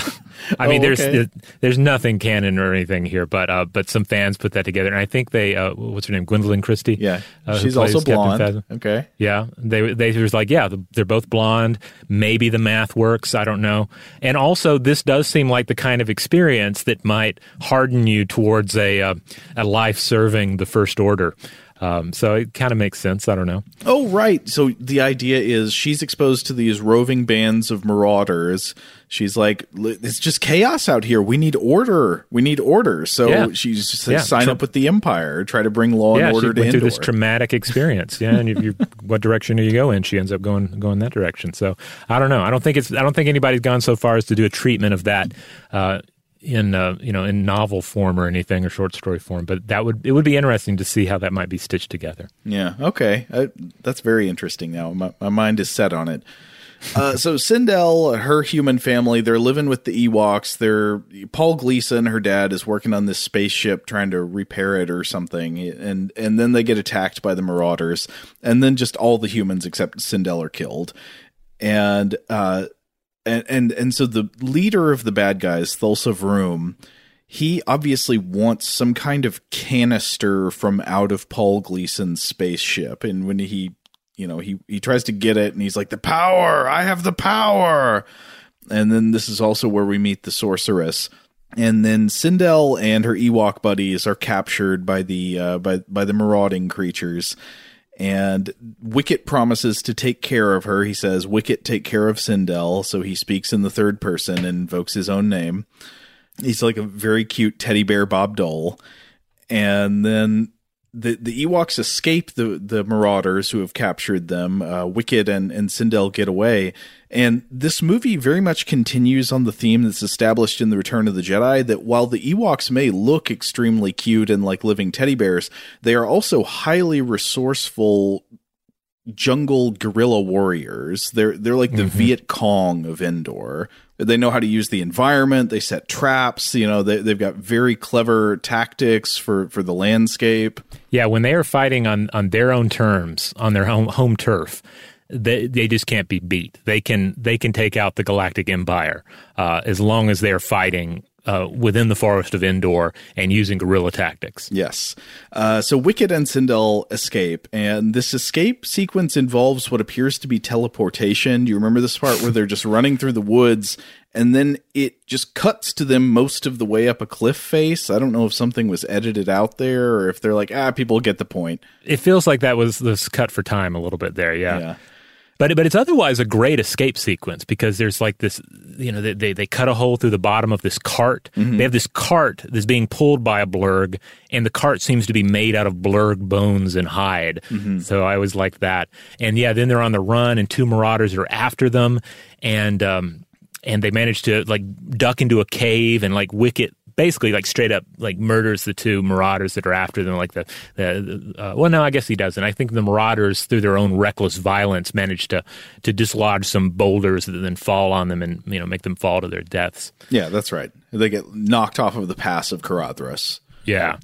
I mean, Oh, there's okay. there's nothing canon or anything here, but uh, but some fans put that together, and I think they uh, what's her name, Gwendoline Christie. Yeah, uh, she's also blonde. Okay. Yeah, they they was like, yeah, they're both blonde. Maybe the math works. I don't know. And also, this does seem like the kind of experience that might harden you towards a uh, a life serving the First Order. Um, so it kind of makes sense. I don't know. Oh, right. So the idea is she's exposed to these roving bands of marauders. She's like, it's just chaos out here. We need order. We need order. So Yeah. she's just Yeah. sign Tra- up with the Empire, try to bring law yeah, and she order to went through this traumatic experience. Yeah, and you, you, what direction do you go in? She ends up going going that direction. So I don't know. I don't think it's. I don't think anybody's gone so far as to do a treatment of that. Uh, in uh, you know in novel form or anything or short story form, but that would it would be interesting to see how that might be stitched together. Yeah. Okay. I, that's very interesting. Now my, my mind is set on it. Uh, so Cindel, her human family, they're living with the Ewoks. They're Paul Gleason, her dad, is working on this spaceship trying to repair it or something, and and then they get attacked by the Marauders, and then just all the humans except Cindel are killed, and uh, and and and so the leader of the bad guys, Thulsa Vroom, he obviously wants some kind of canister from out of Paul Gleason's spaceship, and when he, you know, he he tries to get it, and he's like, "The power! I have the power!" And then this is also where we meet the sorceress. And then Cindel and her Ewok buddies are captured by the uh, by by the marauding creatures, and Wicket promises to take care of her. He says, "Wicket, take care of Cindel." So he speaks in the third person and invokes his own name. He's like a very cute teddy bear Bob Dole. And then the the Ewoks escape the the marauders who have captured them. Uh, Wicket and and Cindel get away, and this movie very much continues on the theme that's established in the Return of the Jedi. That while the Ewoks may look extremely cute and like living teddy bears, they are also highly resourceful jungle guerrilla warriors. They're they're like the Viet Cong of Endor. They know how to use the environment. They set traps. You know, they, they've got very clever tactics for for the landscape. Yeah, when they are fighting on on their own terms, on their home home turf, they they just can't be beat. They can they can take out the Galactic Empire uh, as long as they are fighting uh, within the forest of Endor and using guerrilla tactics. Yes. Uh, so Wicket and Cindel escape, and this escape sequence involves what appears to be teleportation. Do you remember this part where they're just running through the woods, and then it just cuts to them most of the way up a cliff face? I don't know if something was edited out there, or if they're like, ah, people get the point. It feels like that was this cut for time a little bit there. Yeah. Yeah. But but it's otherwise a great escape sequence because there's like this, you know, they they, cut a hole through the bottom of this cart. Mm-hmm. They have this cart that's being pulled by a blurg, and the cart seems to be made out of blurg bones and hide. Mm-hmm. So I was like that. And yeah, then they're on the run, and two marauders are after them, and um, and they manage to like duck into a cave, and like Wicket basically like straight up like murders the two marauders that are after them like the, the uh, well no i guess he doesn't i think the marauders through their own reckless violence manage to to dislodge some boulders that then fall on them and you know make them fall to their deaths Yeah, that's right. They get knocked off of the pass of Caradhras. yeah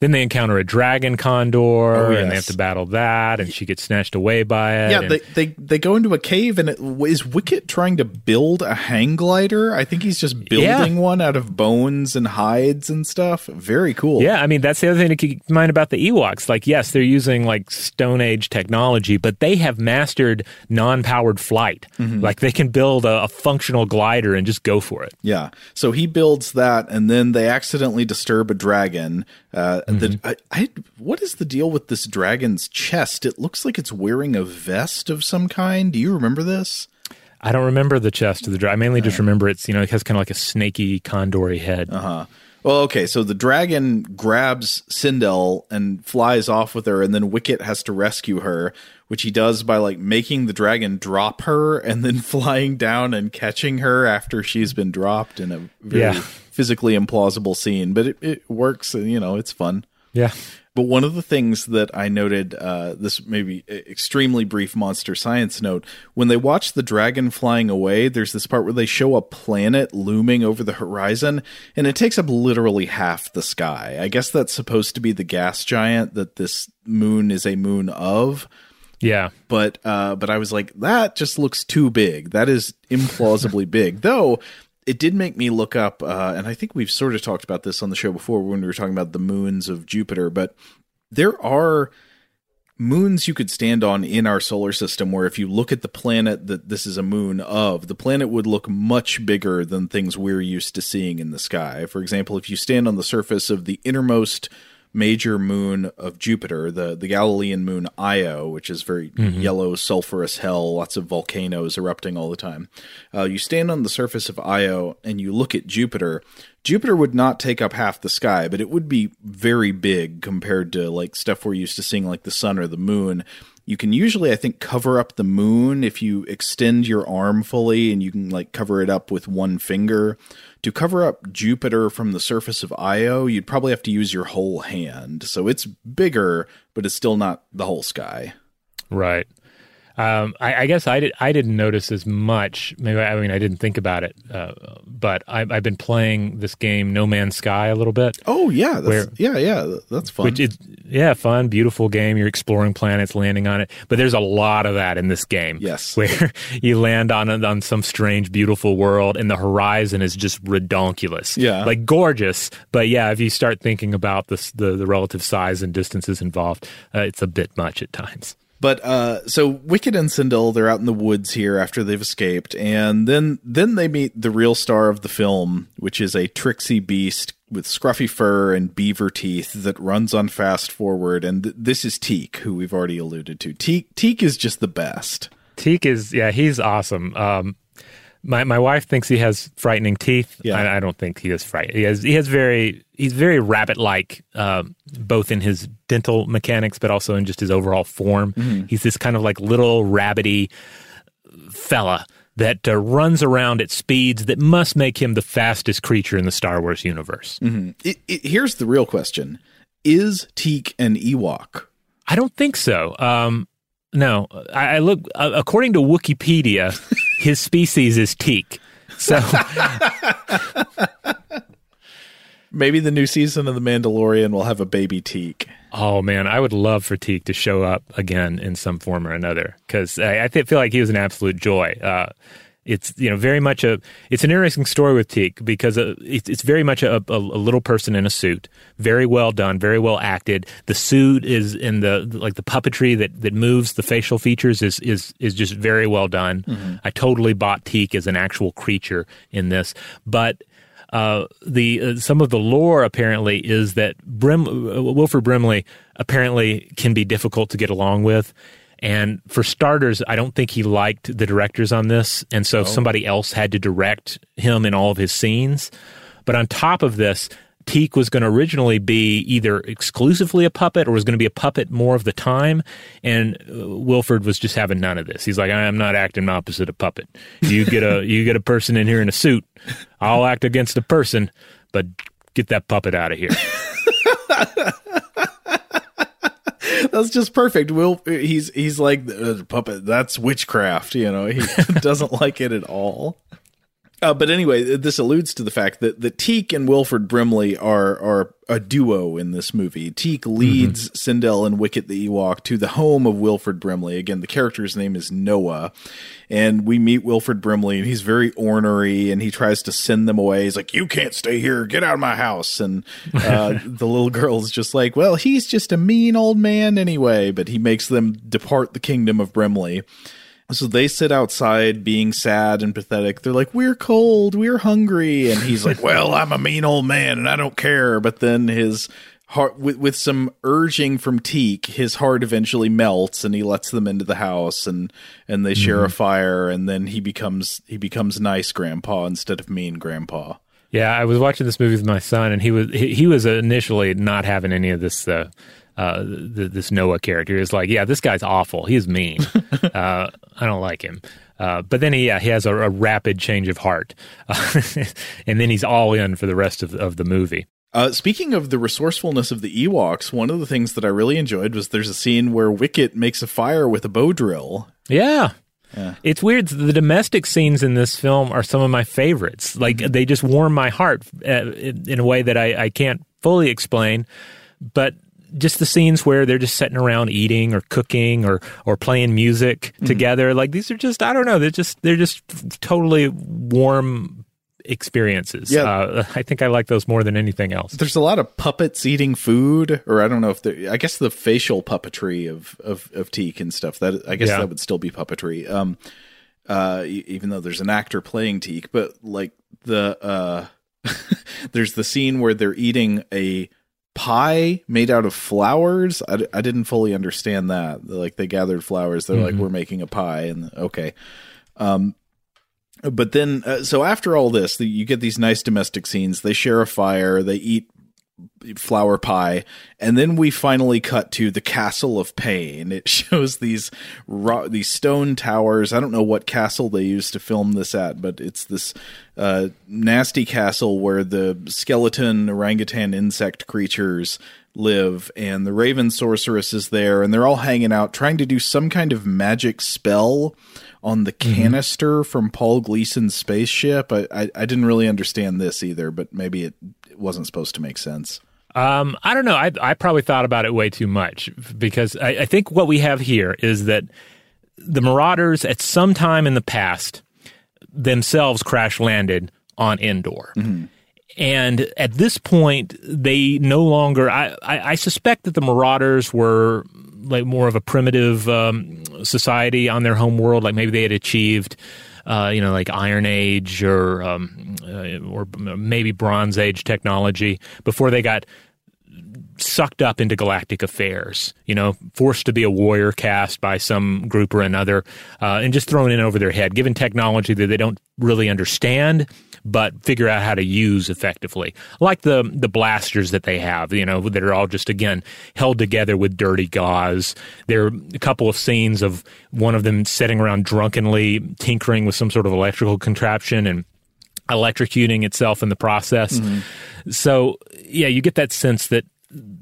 then they encounter a dragon condor Oh, and they have to battle that and she gets snatched away by it Yeah, and- they, they they go into a cave and it, is Wicket trying to build a hang glider? I think he's just building one out of bones and hides and stuff. Very cool. Yeah, I mean that's the other thing to keep in mind about the Ewoks. Like, yes, they're using like Stone Age technology, but they have mastered non-powered flight. Mhm. Like they can build a, a functional glider and just go for it. Yeah. So he builds that, and then they accidentally disturb a dragon. Uh, the, I, I, what is the deal with this dragon's chest? It looks like it's wearing a vest of some kind. Do you remember this? I don't remember the chest of the dragon. I mainly just remember it's you know it has kind of like a snaky condory head. Uh huh. Well, okay. So the dragon grabs Cindel and flies off with her, and then Wicket has to rescue her, which he does by like making the dragon drop her and then flying down and catching her after she's been dropped in a very Yeah. Physically implausible scene. But it, it works, and you know, it's fun. Yeah. But one of the things that I noted, uh, this maybe extremely brief monster science note, when they watch the dragon flying away, there's this part where they show a planet looming over the horizon, and it takes up literally half the sky. I guess that's supposed to be the gas giant that this moon is a moon of. Yeah. But uh, but I was like, that just looks too big. That is implausibly big. Though it did make me look up, uh, and I think we've sort of talked about this on the show before when we were talking about the moons of Jupiter, but there are moons you could stand on in our solar system where if you look at the planet that this is a moon of, the planet would look much bigger than things we're used to seeing in the sky. For example, if you stand on the surface of the innermost major moon of Jupiter, the, the Galilean moon Io, which is very Mhm. yellow, sulfurous hell, lots of volcanoes erupting all the time. Uh, you stand on the surface of Io and you look at Jupiter. Jupiter would not take up half the sky, but it would be very big compared to like stuff we're used to seeing, like the sun or the moon. You can usually, I think, cover up the moon if you extend your arm fully and you can like cover it up with one finger. To cover up Jupiter from the surface of Io, you'd probably have to use your whole hand. So it's bigger, but it's still not the whole sky. Right. Um, I, I guess I did. I didn't notice as much. Maybe I mean I didn't think about it. Uh, but I, I've been playing this game No Man's Sky a little bit. Oh yeah, that's, Where- yeah, yeah, that's fun. Which is yeah, fun, beautiful game. You're exploring planets, landing on it. But there's a lot of that in this game. Yes, where you land on on some strange, beautiful world, and the horizon is just redonkulous. Yeah. like gorgeous. But yeah, if you start thinking about this, the the relative size and distances involved, uh, it's a bit much at times. But uh, so Wicket and Cindel, they're out in the woods here after they've escaped, and then then they meet the real star of the film, which is a tricksy beast with scruffy fur and beaver teeth that runs on fast forward. And th- this is Teek, who we've already alluded to. Teek Teek is just the best. Teek is yeah, he's awesome. Um, my my wife thinks he has frightening teeth. Yeah. I, I don't think he has fright. He has he has very he's very rabbit like, um, both in his dental mechanics, but also in just his overall form. Mhm. He's this kind of like little rabbity fella that uh, runs around at speeds that must make him the fastest creature in the Star Wars universe. Mhm. It, it, here's the real question: Is Teek an Ewok? I don't think so. Um, no, I, I look uh, according to Wikipedia, his species is Teek. So Maybe the new season of The Mandalorian will have a baby Teek. Oh man, I would love for Teek to show up again in some form or another because I, I feel like he was an absolute joy. Uh, it's you know very much a it's an interesting story with Teek because uh, it's, it's very much a, a, a little person in a suit, very well done, very well acted. The suit is in the like the puppetry that that moves the facial features is is is just very well done. Mhm. I totally bought Teek as an actual creature in this, but uh, the uh, some of the lore apparently is that Brim, uh, Wilford Brimley apparently can be difficult to get along with. And for starters, I don't think he liked the directors on this. And so Oh. somebody else had to direct him in all of his scenes. But on top of this, Teek was going to originally be either exclusively a puppet or was going to be a puppet more of the time. And uh, Wilford was just having none of this. He's like, I'm not acting opposite a puppet. You get a you get a person in here in a suit. I'll act against a person, but get that puppet out of here. That's just perfect. Will he's he's like uh, puppet. That's witchcraft. You know, he doesn't like it at all. Uh, but anyway, this alludes to the fact that the Teek and Wilford Brimley are are a duo in this movie. Teek leads Cindel and Wicket the Ewok to the home of Wilford Brimley. Again, the character's name is Noa, and we meet Wilford Brimley, and he's very ornery, and he tries to send them away. He's like, "You can't stay here. Get out of my house." And uh, the little girl's just like, "Well, he's just a mean old man anyway." But he makes them depart the kingdom of Brimley. So they sit outside being sad and pathetic. They're like, We're cold, we're hungry. And he's like, Well, I'm a mean old man and I don't care. But then his heart, with, with some urging from Teek, his heart eventually melts and he lets them into the house and, and they share a fire. And then he becomes, he becomes nice grandpa instead of mean grandpa. Yeah, I was watching this movie with my son, and he was he, he was initially not having any of this. Uh, uh, th- this Noa character is like, yeah, this guy's awful. He's mean. uh, I don't like him. Uh, but then he, yeah, he has a, a rapid change of heart, and then he's all in for the rest of, of the movie. Uh, speaking of the resourcefulness of the Ewoks, one of the things that I really enjoyed was there's a scene where Wicket makes a fire with a bow drill. Yeah. Yeah. It's weird. The domestic scenes in this film are some of my favorites. Like Mm-hmm. they just warm my heart uh, in, in a way that I, I can't fully explain. But just the scenes where they're just sitting around eating or cooking or or playing music Mm-hmm. together, like these are just I don't know. They're just they're just totally warm experiences. Yeah. Uh, I think I like those more than anything else. There's a lot of puppets eating food, or I don't know if they I guess the facial puppetry of of of Teek and stuff. That I guess Yeah. that would still be puppetry. Um, uh, even though there's an actor playing Teek, but like the uh, there's the scene where they're eating a pie made out of flowers. I, I didn't fully understand that. Like they gathered flowers. They're like, Mhm. we're making a pie, and okay. Um, but then uh, so after all this the, you get these nice domestic scenes they share a fire they eat flower pie and then we finally cut to the castle of pain. It shows these ro- these stone towers. I don't know what castle they used to film this at but it's this uh, nasty castle where the skeleton orangutan insect creatures live and the raven sorceress is there and they're all hanging out trying to do some kind of magic spell on the canister from Paul Gleason's spaceship. I, I I didn't really understand this either, but maybe it wasn't supposed to make sense. Um, I don't know. I, I probably thought about it way too much because I, I think what we have here is that the Marauders, at some time in the past, themselves crash landed on Endor. And at this point, they no longer. I, I, I suspect that the Marauders were like more of a primitive um, society on their home world. Like maybe they had achieved, uh, you know, like Iron Age or um, uh, or maybe Bronze Age technology before they got sucked up into galactic affairs, you know, forced to be a warrior caste by some group or another, uh, and just thrown in over their head, given technology that they don't really understand, but figure out how to use effectively. Like the the blasters that they have, you know, that are all just again held together with dirty gauze. There are a couple of scenes of one of them sitting around drunkenly tinkering with some sort of electrical contraption and electrocuting itself in the process. So yeah, you get that sense that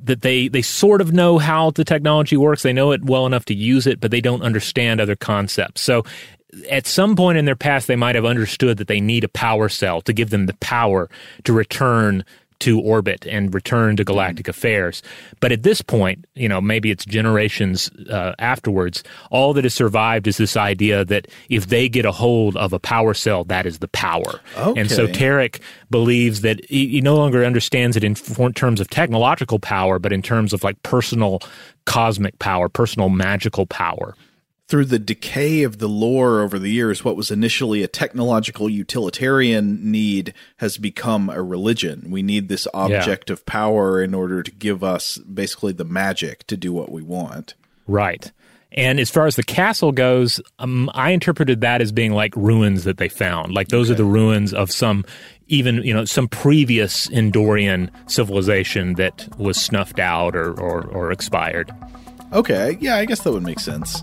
that they they sort of know how the technology works. They know it well enough to use it, but they don't understand other concepts. So at some point in their past, they might have understood that they need a power cell to give them the power to return to orbit and return to galactic affairs. But at this point, you know, maybe it's generations uh, afterwards, all that has survived is this idea that if they get a hold of a power cell, that is the power. And so Tarek believes that he, he no longer understands it in terms of technological power, but in terms of like personal cosmic power, personal magical power. Through the decay of the lore over the years, what was initially a technological utilitarian need has become a religion. We need this object of power in order to give us basically the magic to do what we want. Right. And as far as the castle goes, um, I interpreted that as being like ruins that they found. Like those okay. are the ruins of some even you know some previous Endorian civilization that was snuffed out or, or, or expired. Okay, yeah, I guess that would make sense.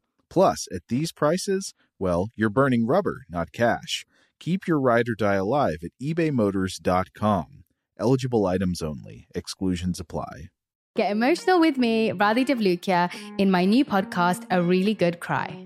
Plus, at these prices, well, you're burning rubber, not cash. Keep your ride or die alive at ebaymotors.com. Eligible items only, exclusions apply. Get emotional with me, Radhi Devlukia, in my new podcast, A Really Good Cry.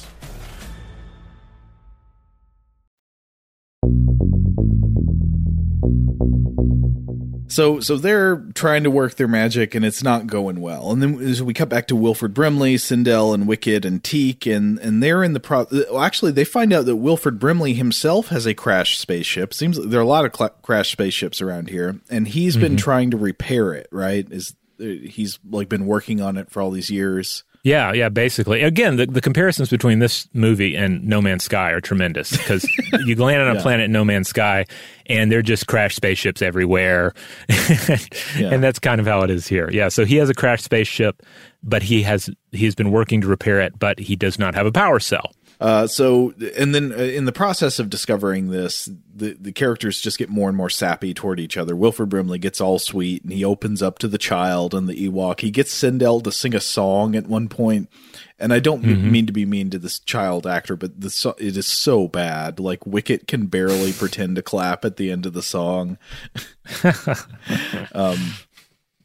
So so they're trying to work their magic and it's not going well. And then as we cut back to Wilford Brimley, Cindel and Wicket and Teek and and they're in the pro well, actually they find out that Wilford Brimley himself has a crashed spaceship. Seems like there are a lot of cl- crashed spaceships around here and he's mm-hmm. been trying to repair it, right? Is uh, he's like been working on it for all these years. Yeah, yeah, basically. Again, the, the comparisons between this movie and No Man's Sky are tremendous because you land on a yeah. planet in No Man's Sky and they're just crashed spaceships everywhere. yeah. And that's kind of how it is here. Yeah, so he has a crashed spaceship, but he has he's been working to repair it, but he does not have a power cell. Uh, so, and then uh, in the process of discovering this, the, the characters just get more and more sappy toward each other. Wilford Brimley gets all sweet and he opens up to the child and the Ewok. He gets Cindel to sing a song at one point, and I don't mm-hmm. mean to be mean to this child actor, but the so- it is so bad. Like Wicket can barely pretend to clap at the end of the song. um,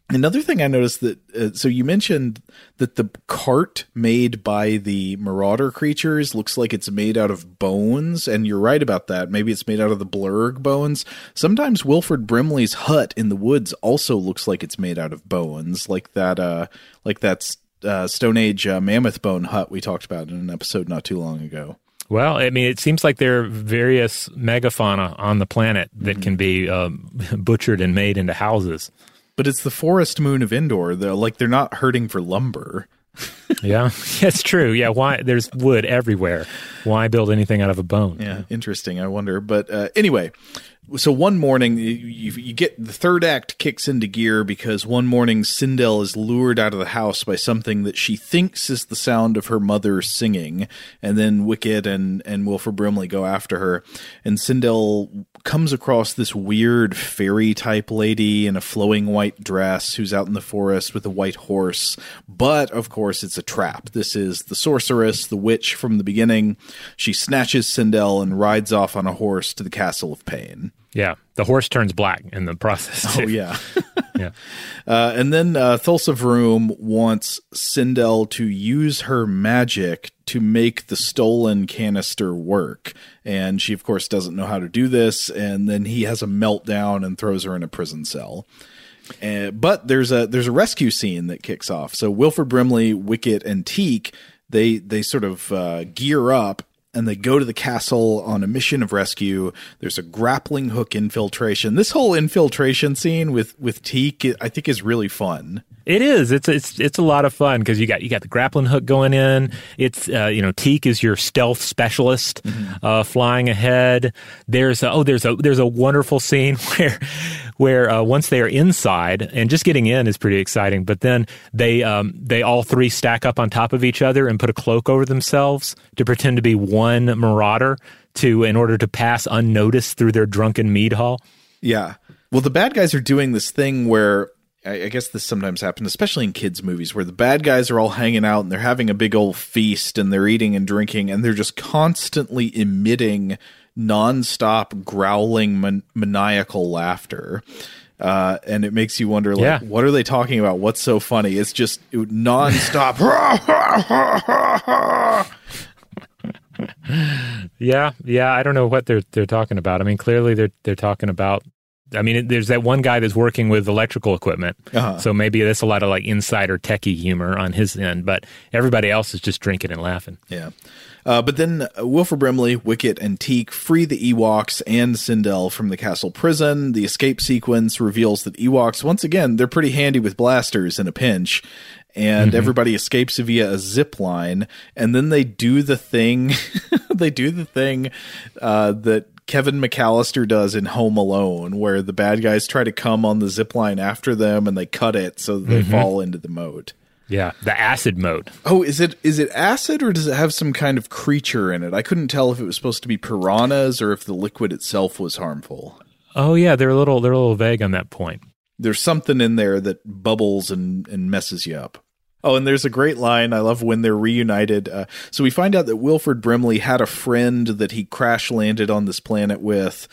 Another thing I noticed that uh, so you mentioned that the cart made by the Marauder creatures looks like it's made out of bones, and you're right about that. Maybe it's made out of the blurg bones. Sometimes Wilford Brimley's hut in the woods also looks like it's made out of bones, like that. Uh, like that uh, Stone Age uh, mammoth bone hut we talked about in an episode not too long ago. Well, I mean, it seems like there are various megafauna on the planet that mm-hmm. can be um, butchered and made into houses. But it's the forest moon of Endor. Though, like they're not hurting for lumber. yeah, that's true. Yeah, why there's wood everywhere. Why build anything out of a bone? Yeah, interesting. I wonder. But uh, anyway, so one morning you, you, get the third act kicks into gear because one morning Cindel is lured out of the house by something that she thinks is the sound of her mother singing, and then Wicket and and Wilford Brimley go after her, and Cindel comes across this weird fairy type lady in a flowing white dress who's out in the forest with a white horse, but of course it's a trap. This is the sorceress, the witch from the beginning. She snatches Cindel and rides off on a horse to the castle of pain. Yeah, the horse turns black in the process. Too. Oh yeah, yeah. Uh, and then uh, Thulsa Vroom wants Cindel to use her magic to make the stolen canister work, and she of course doesn't know how to do this. And then he has a meltdown and throws her in a prison cell. Uh, but there's a there's a rescue scene that kicks off. So Wilford Brimley, Wicket, and Teek they they sort of uh, gear up and they go to the castle on a mission of rescue. There's a grappling hook infiltration. This whole infiltration scene with with Teek, I think, is really fun. It is. It's it's it's a lot of fun because you got you got the grappling hook going in. It's uh, you know Teek is your stealth specialist, mm-hmm. uh, flying ahead. There's a, oh there's a there's a wonderful scene where where uh, once they are inside and just getting in is pretty exciting. But then they um, they all three stack up on top of each other and put a cloak over themselves to pretend to be one marauder to in order to pass unnoticed through their drunken mead hall. Yeah. Well, the bad guys are doing this thing where I guess this sometimes happens, especially in kids' movies, where the bad guys are all hanging out and they're having a big old feast and they're eating and drinking and they're just constantly emitting nonstop growling man- maniacal laughter. Uh, and it makes you wonder, like, yeah. what are they talking about? What's so funny? It's just nonstop. yeah, yeah. I don't know what they're they're talking about. I mean, clearly they're they're talking about I mean, there's that one guy that's working with electrical equipment, uh-huh. so maybe that's a lot of like insider techie humor on his end. But everybody else is just drinking and laughing. Yeah, uh, but then Wilford Brimley, Wicket, and Teek free the Ewoks and Cindel from the castle prison. The escape sequence reveals that Ewoks, once again, they're pretty handy with blasters in a pinch. And mm-hmm. everybody escapes via a zip line, and then they do the thing. they do the thing uh, that Kevin McAllister does in Home Alone, where the bad guys try to come on the zip line after them and they cut it so they mm-hmm. fall into the moat. Yeah, the acid mode. Oh, is it is it acid or does it have some kind of creature in it? I couldn't tell if it was supposed to be piranhas or if the liquid itself was harmful. Oh yeah, they're a little they're a little vague on that point. There's something in there that bubbles and and messes you up. Oh, and there's a great line. I love when they're reunited. Uh, so we find out that Wilford Brimley had a friend that he crash landed on this planet with,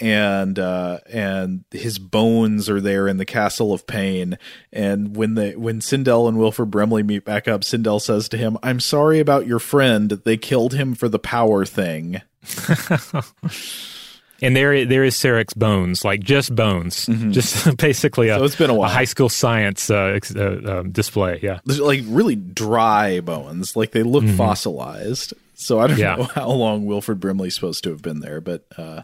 and uh, and his bones are there in the Castle of Pain. And when they when Cindel and Wilford Brimley meet back up, Cindel says to him, "I'm sorry about your friend. They killed him for the power thing." and there there is Salak's bones, like just bones, mm-hmm. just basically a, so it's been a, while. a high school science uh, uh, um, display. Yeah, like really dry bones, like they look mm-hmm. fossilized. So I don't yeah. know how long Wilford Brimley's supposed to have been there, but uh,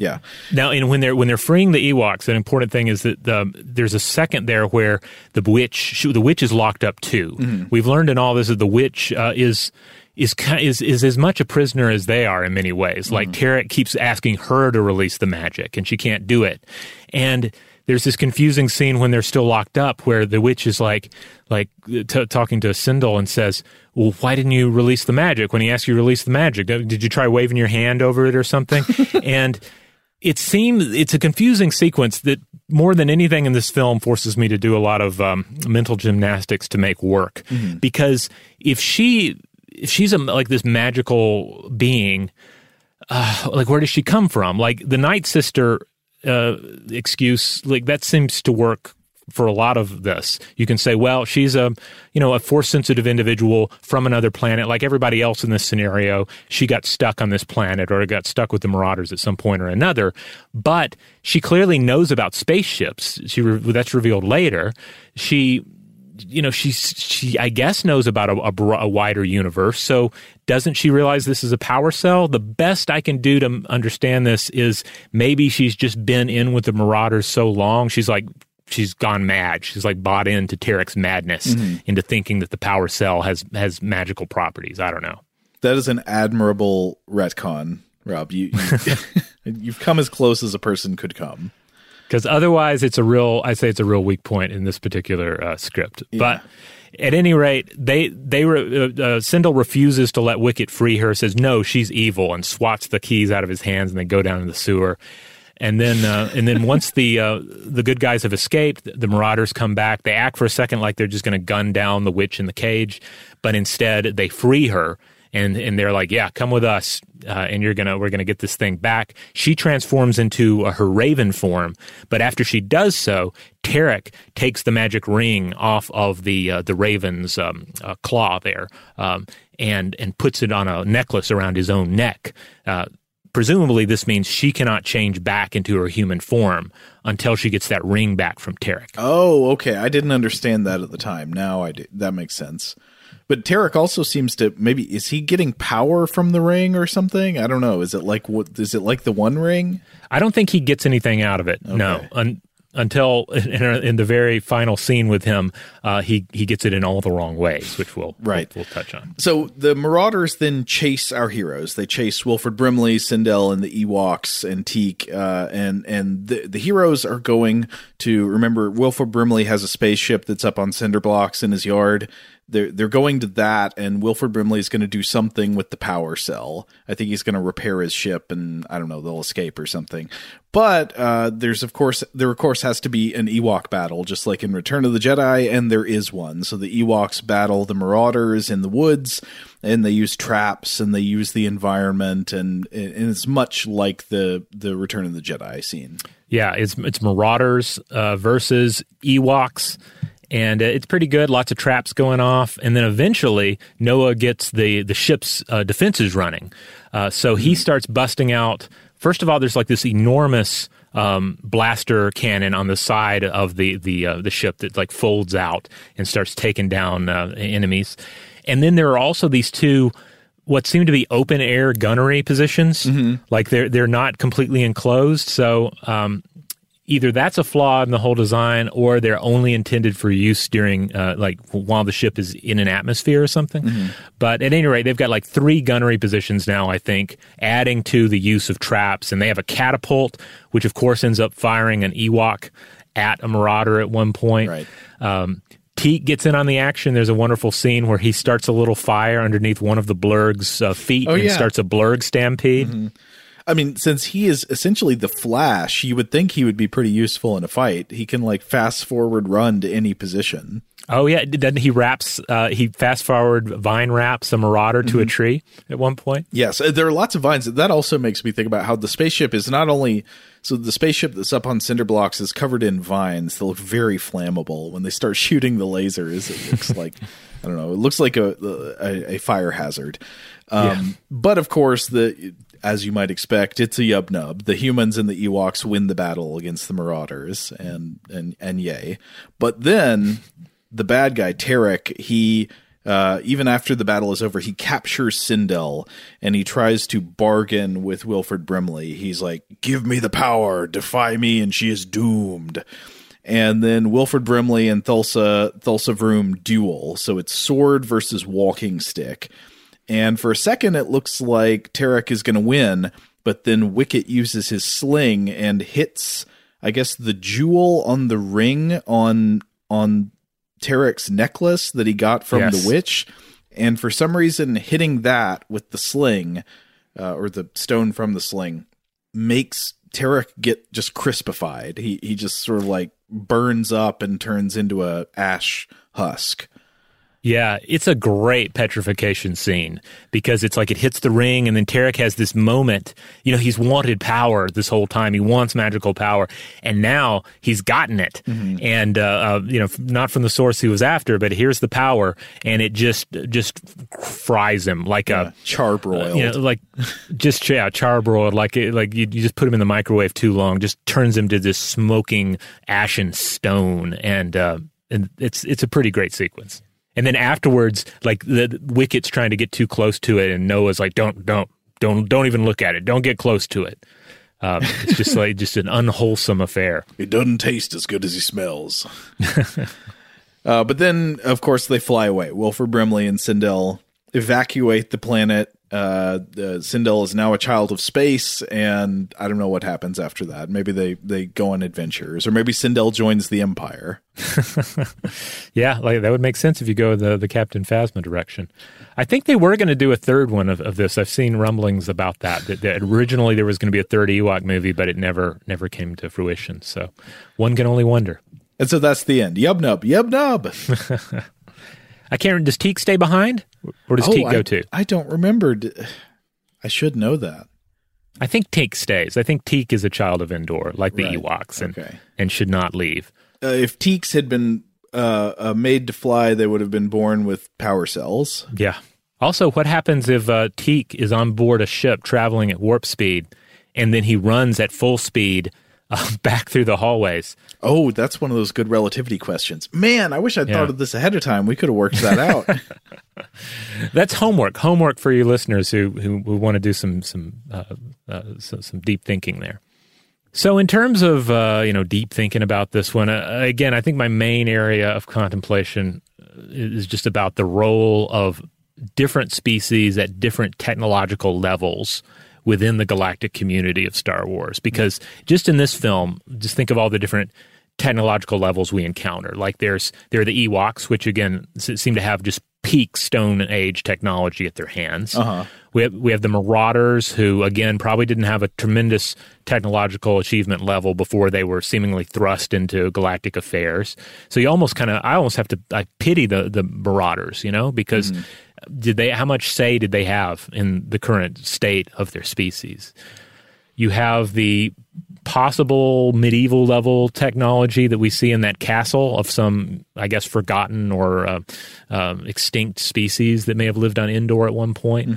yeah. Now, and when they're when they're freeing the Ewoks, an important thing is that um, there's a second there where the witch she, the witch is locked up too. Mm-hmm. We've learned in all this that the witch uh, is is is is as much a prisoner as they are in many ways. Like mm. Terak keeps asking her to release the magic, and she can't do it. And there's this confusing scene when they're still locked up where the witch is like like t- talking to Cindel and says, "Well, why didn't you release the magic?" When he asks you to release the magic, did you try waving your hand over it or something? and it seems it's a confusing sequence that more than anything in this film forces me to do a lot of um, mental gymnastics to make work mm-hmm. because if she if she's a like this magical being uh, like where does she come from like the night sister uh, excuse like that seems to work for a lot of this. You can say, well, she's a, you know, a force sensitive individual from another planet, like everybody else in this scenario. She got stuck on this planet or got stuck with the Marauders at some point or another. But she clearly knows about spaceships. She that's revealed later. She you know she's she I guess knows about a, a, a, wider universe. So doesn't she realize this is a power cell? The best I can do to understand this is maybe she's just been in with the Marauders so long she's like she's gone mad. She's like bought into Terak's madness, mm-hmm. into thinking that the power cell has has magical properties. I don't know. That is an admirable retcon, Rob. You, you you've come as close as a person could come. Because otherwise, it's a real. I say it's a real weak point in this particular uh, script. Yeah. But at any rate, they they re, uh, uh, Cindel refuses to let Wicket free her. Says no, she's evil, and swats the keys out of his hands, and they go down in the sewer and then uh, and then once the uh, the good guys have escaped, the Marauders come back. They act for a second like they're just going to gun down the witch in the cage, but instead they free her. And, and they're like, yeah, come with us, uh, and you're gonna we're gonna get this thing back. She transforms into her raven form, but after she does so, Terak takes the magic ring off of the uh, the raven's um, uh, claw there, um, and and puts it on a necklace around his own neck. Uh, presumably this means she cannot change back into her human form until she gets that ring back from Terak. Oh, okay. I didn't understand that at the time. Now I do. That makes sense. But Terak also seems to maybe is he getting power from the ring or something? I don't know. Is it like what is it like the one ring? I don't think he gets anything out of it. Okay. No. Un- until in, in, the very final scene with him, uh, he he gets it in all the wrong ways, which we'll right we'll, we'll, touch on. So the Marauders then chase our heroes. They chase Wilford Brimley, Cindel, and the Ewoks and Teek, uh, and and the the heroes are going to remember. Wilford Brimley has a spaceship that's up on cinder blocks in his yard, they're they're going to that, and Wilford Brimley is going to do something with the power cell. I think he's going to repair his ship, and I don't know, they'll escape or something. But uh, there's of course there of course has to be an Ewok battle, just like in Return of the Jedi, and there is one. So the Ewoks battle the Marauders in the woods, and they use traps and they use the environment, and and it's much like the the Return of the Jedi scene. Yeah, it's it's Marauders uh, versus Ewoks and uh, it's pretty good. Lots of traps going off, and then eventually Noa gets the the ship's uh, defenses running. Uh, so he mm-hmm. starts busting out. First of all, there's like this enormous um, blaster cannon on the side of the the uh, the ship that like folds out and starts taking down uh, enemies. And then there are also these two what seem to be open air gunnery positions. Mm-hmm. Like they're they're not completely enclosed. So um, either that's a flaw in the whole design or they're only intended for use during uh, like while the ship is in an atmosphere or something mm-hmm. but at any rate they've got like three gunnery positions now i think adding to the use of traps and they have a catapult which of course ends up firing an ewok at a marauder at one point right um, Teek gets in on the action. There's a wonderful scene where he starts a little fire underneath one of the blurg's uh, feet oh, and yeah. starts a blurg stampede. Mm-hmm. I mean, since he is essentially the Flash, you would think he would be pretty useful in a fight. He can like fast forward run to any position. Oh yeah, then he wraps. Uh, he fast forward vine wraps a marauder to mm-hmm. a tree at one point. Yes, uh, there are lots of vines. That also makes me think about how the spaceship is not only so the spaceship that's up on cinder blocks is covered in vines that look very flammable. When they start shooting the lasers, it looks like I don't know. It looks like a a, a fire hazard. Um, yeah. But of course, the as you might expect, it's a yub nub. The humans and the Ewoks win the battle against the Marauders, and and and yay. But then the bad guy Terak, he uh, even after the battle is over, he captures Cindel and he tries to bargain with Wilford Brimley. He's like, "Give me the power, defy me, and she is doomed." And then Wilford Brimley and Thulsa Thulsa Vroom duel. So it's sword versus walking stick. And for a second, it looks like Terak is going to win, but then Wicket uses his sling and hits I guess the jewel on the ring on on Terak's necklace that he got from Yes. the witch, and for some reason hitting that with the sling uh, or the stone from the sling makes Terak get just crispified. He he just sort of like burns up and turns into a ash husk. Yeah, it's a great petrification scene because it's like it hits the ring, and then Terak has this moment. You know, he's wanted power this whole time. He wants magical power, and now he's gotten it. And uh, uh, you know, not from the source he was after, but here's the power, and it just just fries him like a charbroiled. you know, like just yeah, charbroiled. Like it, like you, you just put him in the microwave too long, just turns him to this smoking ashen stone, and uh, and it's it's a pretty great sequence. And then afterwards, like the, Wicket's trying to get too close to it, and Noa's like, "Don't, don't, don't, don't even look at it. Don't get close to it." Um, it's just like just an unwholesome affair. It doesn't taste as good as he smells. uh, but then, of course, they fly away. Wilford Brimley and Cindel evacuate the planet. Uh, uh, Cindel is now a child of space, and I don't know what happens after that. Maybe they they go on adventures, or maybe Cindel joins the Empire. Yeah, like that would make sense if you go the the Captain Phasma direction. I think they were going to do a third one of, of this. I've seen rumblings about that, that. That originally there was going to be a third Ewok movie, but it never never came to fruition. So one can only wonder. And so that's the end. Yub nub, yub nub. I can't. Does Teek stay behind, or does Oh, Teek go I, too? I don't remember. I should know that. I think Teek stays. I think Teek is a child of Endor, like the Right. Ewoks, and Okay. and should not leave. Uh, if Teeks had been uh, uh, made to fly, they would have been born with power cells. Yeah. Also, what happens if uh, Teek is on board a ship traveling at warp speed, and then he runs at full speed uh, back through the hallways? Oh, that's one of those good relativity questions. Man, I wish I'd Yeah. thought of this ahead of time. We could have worked that out. That's homework. Homework for you listeners who who, who want to do some some uh, uh, some, some deep thinking there. So, in terms of uh, you know deep thinking about this one, uh, again, I think my main area of contemplation uh, is just about the role of different species at different technological levels within the galactic community of Star Wars. Because just in this film, just think of all the different technological levels we encounter. Like there's there are the Ewoks, which again seem to have just peak Stone Age technology at their hands. Uh-huh. We have we have the Marauders, who again probably didn't have a tremendous technological achievement level before they were seemingly thrust into galactic affairs. So you almost kind of I almost have to I pity the the Marauders, you know, because did they how much say did they have in the current state of their species? You have the possible medieval level technology that we see in that castle of some, I guess, forgotten or uh, um, extinct species that may have lived on Endor at one point.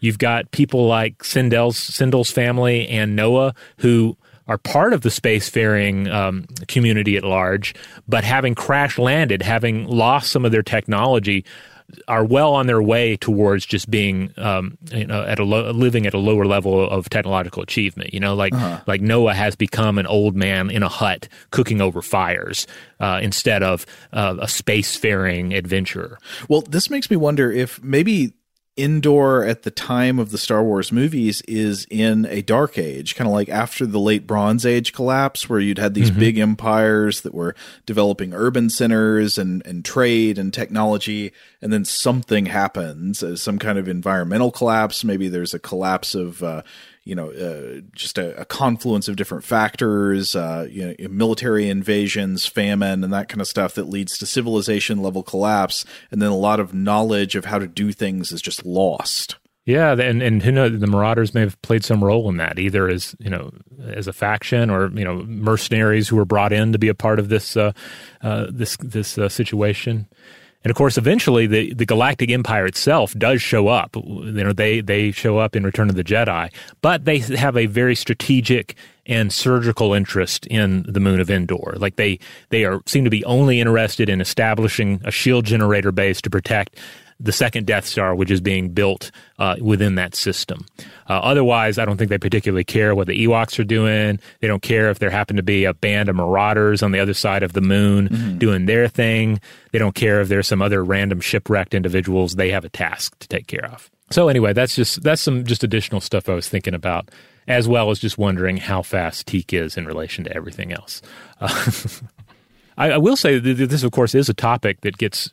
You've got people like Cindel's Cindel's family and Noa who are part of the spacefaring um, community at large, but having crash landed, having lost some of their technology, are well on their way towards just being um, you know at a lo- living at a lower level of technological achievement. You know, like Uh-huh. like Noa has become an old man in a hut cooking over fires uh, instead of uh, a spacefaring adventurer. Well, this makes me wonder if maybe Endor at the time of the Star Wars movies is in a dark age, kind of like after the late Bronze Age collapse, where you'd had these Mhm. big empires that were developing urban centers and, and trade and technology, and then something happens, uh, some kind of environmental collapse. Maybe there's a collapse of, uh, you know, uh, just a, a confluence of different factors, uh, you know, military invasions, famine, and that kind of stuff that leads to civilization level collapse. And then a lot of knowledge of how to do things is just lost. Yeah, and and who knows? The Marauders may have played some role in that, either as you know, as a faction or you know, mercenaries who were brought in to be a part of this uh, uh, this this uh, situation. And of course, eventually, the, the Galactic Empire itself does show up. You know, they they show up in Return of the Jedi, but they have a very strategic and surgical interest in the moon of Endor. Like they they are seem to be only interested in establishing a shield generator base to protect the second Death Star, which is being built uh, within that system. Uh, otherwise, I don't think they particularly care what the Ewoks are doing. They don't care if there happen to be a band of marauders on the other side of the moon Mhm. doing their thing. They don't care if there's some other random shipwrecked individuals. They have a task to take care of. So anyway, that's just that's some just additional stuff I was thinking about as well as just wondering how fast Teek is in relation to everything else. Uh, I, I, will say that this, of course, is a topic that gets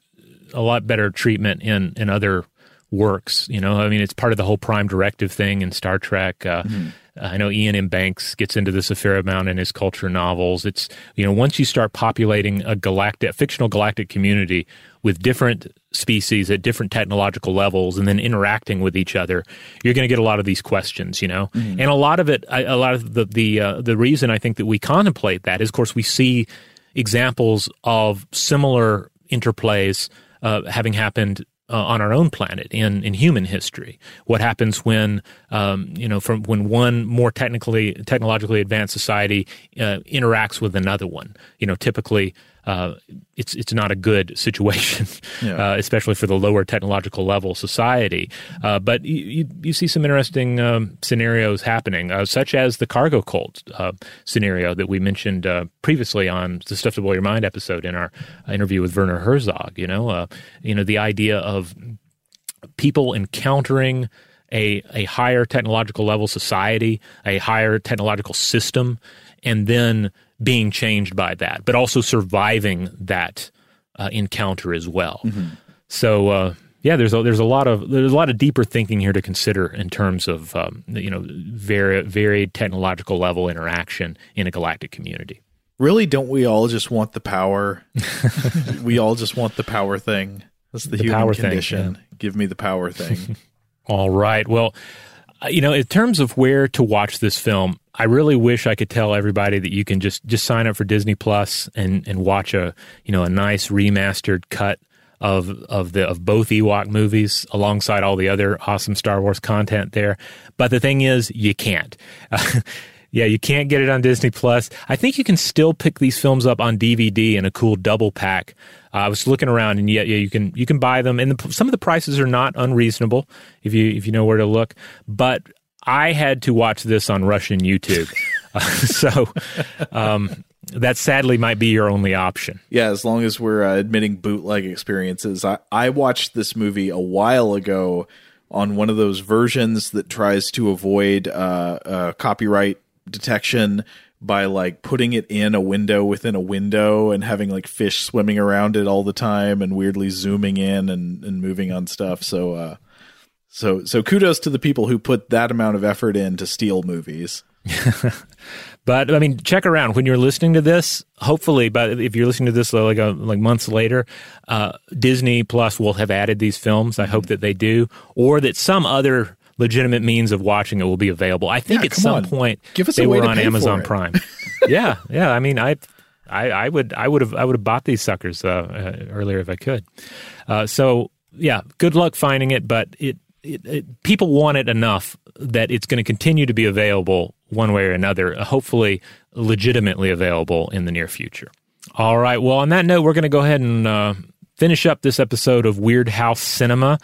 a lot better treatment in in other works. You know, I mean, it's part of the whole Prime Directive thing in Star Trek. Uh, mm-hmm. I know Iain M. Banks gets into this a fair amount in his culture novels. It's you know once you start populating a galactic, a fictional galactic community with different species at different technological levels, and then interacting with each other, you're going to get a lot of these questions. You know, mm-hmm. and a lot of it, a lot of the the uh, the reason I think that we contemplate that is, of course, we see examples of similar interplays uh, having happened uh, on our own planet in, in human history. What happens when um, you know from when one more technically technologically advanced society uh, interacts with another one? You know, typically uh, it's it's not a good situation, yeah. uh, especially for the lower technological level society. Uh, but you, you, you, see some interesting um, scenarios happening, uh, such as the cargo cult uh, scenario that we mentioned uh, previously on the Stuff to Blow Your Mind episode in our interview with Werner Herzog. You know, you know the idea of people encountering a a higher technological level society, a higher technological system, and then being changed by that, but also surviving that uh, encounter as well. Mm-hmm. So uh, yeah, there's a, there's a lot of there's a lot of deeper thinking here to consider in terms of um, you know very varied technological level interaction in a galactic community. Really, don't we all just want the power? we all just want the power thing. That's the, the human power condition. Thing, yeah. Give me the power thing. all right. Well, you know, in terms of where to watch this film, I really wish I could tell everybody that you can just just sign up for Disney Plus and and watch a you know a nice remastered cut of of the of both Ewok movies alongside all the other awesome Star Wars content there. But the thing is, you can't. Uh, yeah, you can't get it on Disney Plus. I think you can still pick these films up on DVD in a cool double pack. Uh, I was looking around, and yeah, yeah, you can you can buy them, and the, some of the prices are not unreasonable if you if you know where to look. But I had to watch this on Russian YouTube. uh, so um, that sadly might be your only option. Yeah, as long as we're uh, admitting bootleg experiences. I, I watched this movie a while ago on one of those versions that tries to avoid uh, uh, copyright detection by like putting it in a window within a window and having like fish swimming around it all the time and weirdly zooming in and, and moving on stuff. So uh, so so kudos to the people who put that amount of effort in to steal movies. but I mean, check around when you're listening to this. Hopefully, but if you're listening to this like a, like months later, uh, Disney Plus will have added these films. I hope that they do, or that some other legitimate means of watching it will be available. I think yeah, at some on. point Give us they were on Amazon Prime. yeah, yeah. I mean, I, I, I would, I would have, I would have bought these suckers uh, uh, earlier if I could. Uh, so yeah, good luck finding it, but it it, it, people want it enough that it's going to continue to be available one way or another, hopefully legitimately available in the near future. All right. Well, on that note, we're going to go ahead and uh, finish up this episode of Weirdhouse Cinema.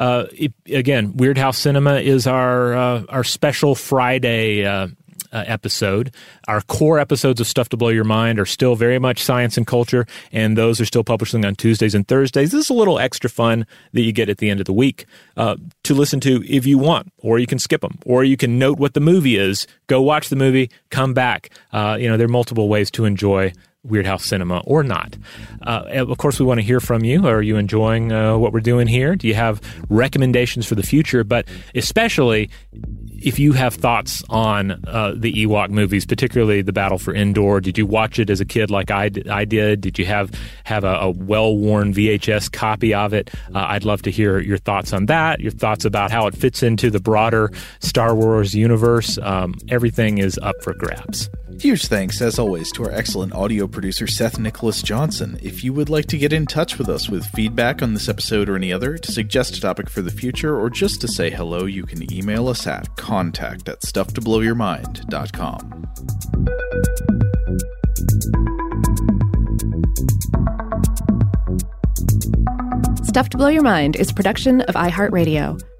Uh, it, again, Weirdhouse Cinema is our uh, our special Friday uh, uh, episode. Our core episodes of Stuff to Blow Your Mind are still very much science and culture, and those are still publishing on Tuesdays and Thursdays. This is a little extra fun that you get at the end of the week uh, to listen to if you want, or you can skip them, or you can note what the movie is, go watch the movie, come back. Uh, you know, there are multiple ways to enjoy Weirdhouse Cinema or not. Uh, of course, we want to hear from you. Are you enjoying uh, what we're doing here? Do you have recommendations for the future? But especially if you have thoughts on uh, the Ewok movies, particularly the Battle for Endor, did you watch it as a kid like I? I did? Did you have have a, a well worn VHS copy of it? Uh, I'd love to hear your thoughts on that. Your thoughts about how it fits into the broader Star Wars universe. Um, everything is up for grabs. Huge thanks, as always, to our excellent audio producer, Seth Nicholas Johnson. If you would like to get in touch with us with feedback on this episode or any other, to suggest a topic for the future, or just to say hello, you can email us at contact at stufftoblowyourmind.com. Stuff to Blow Your Mind is production of iHeartRadio.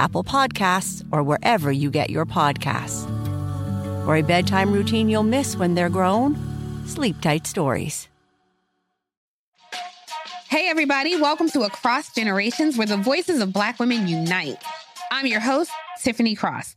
Apple Podcasts, or wherever you get your podcasts. For a bedtime routine you'll miss when they're grown, Sleep Tight Stories. Hey, everybody, welcome to Across Generations, where the voices of Black women unite. I'm your host, Tiffany Cross.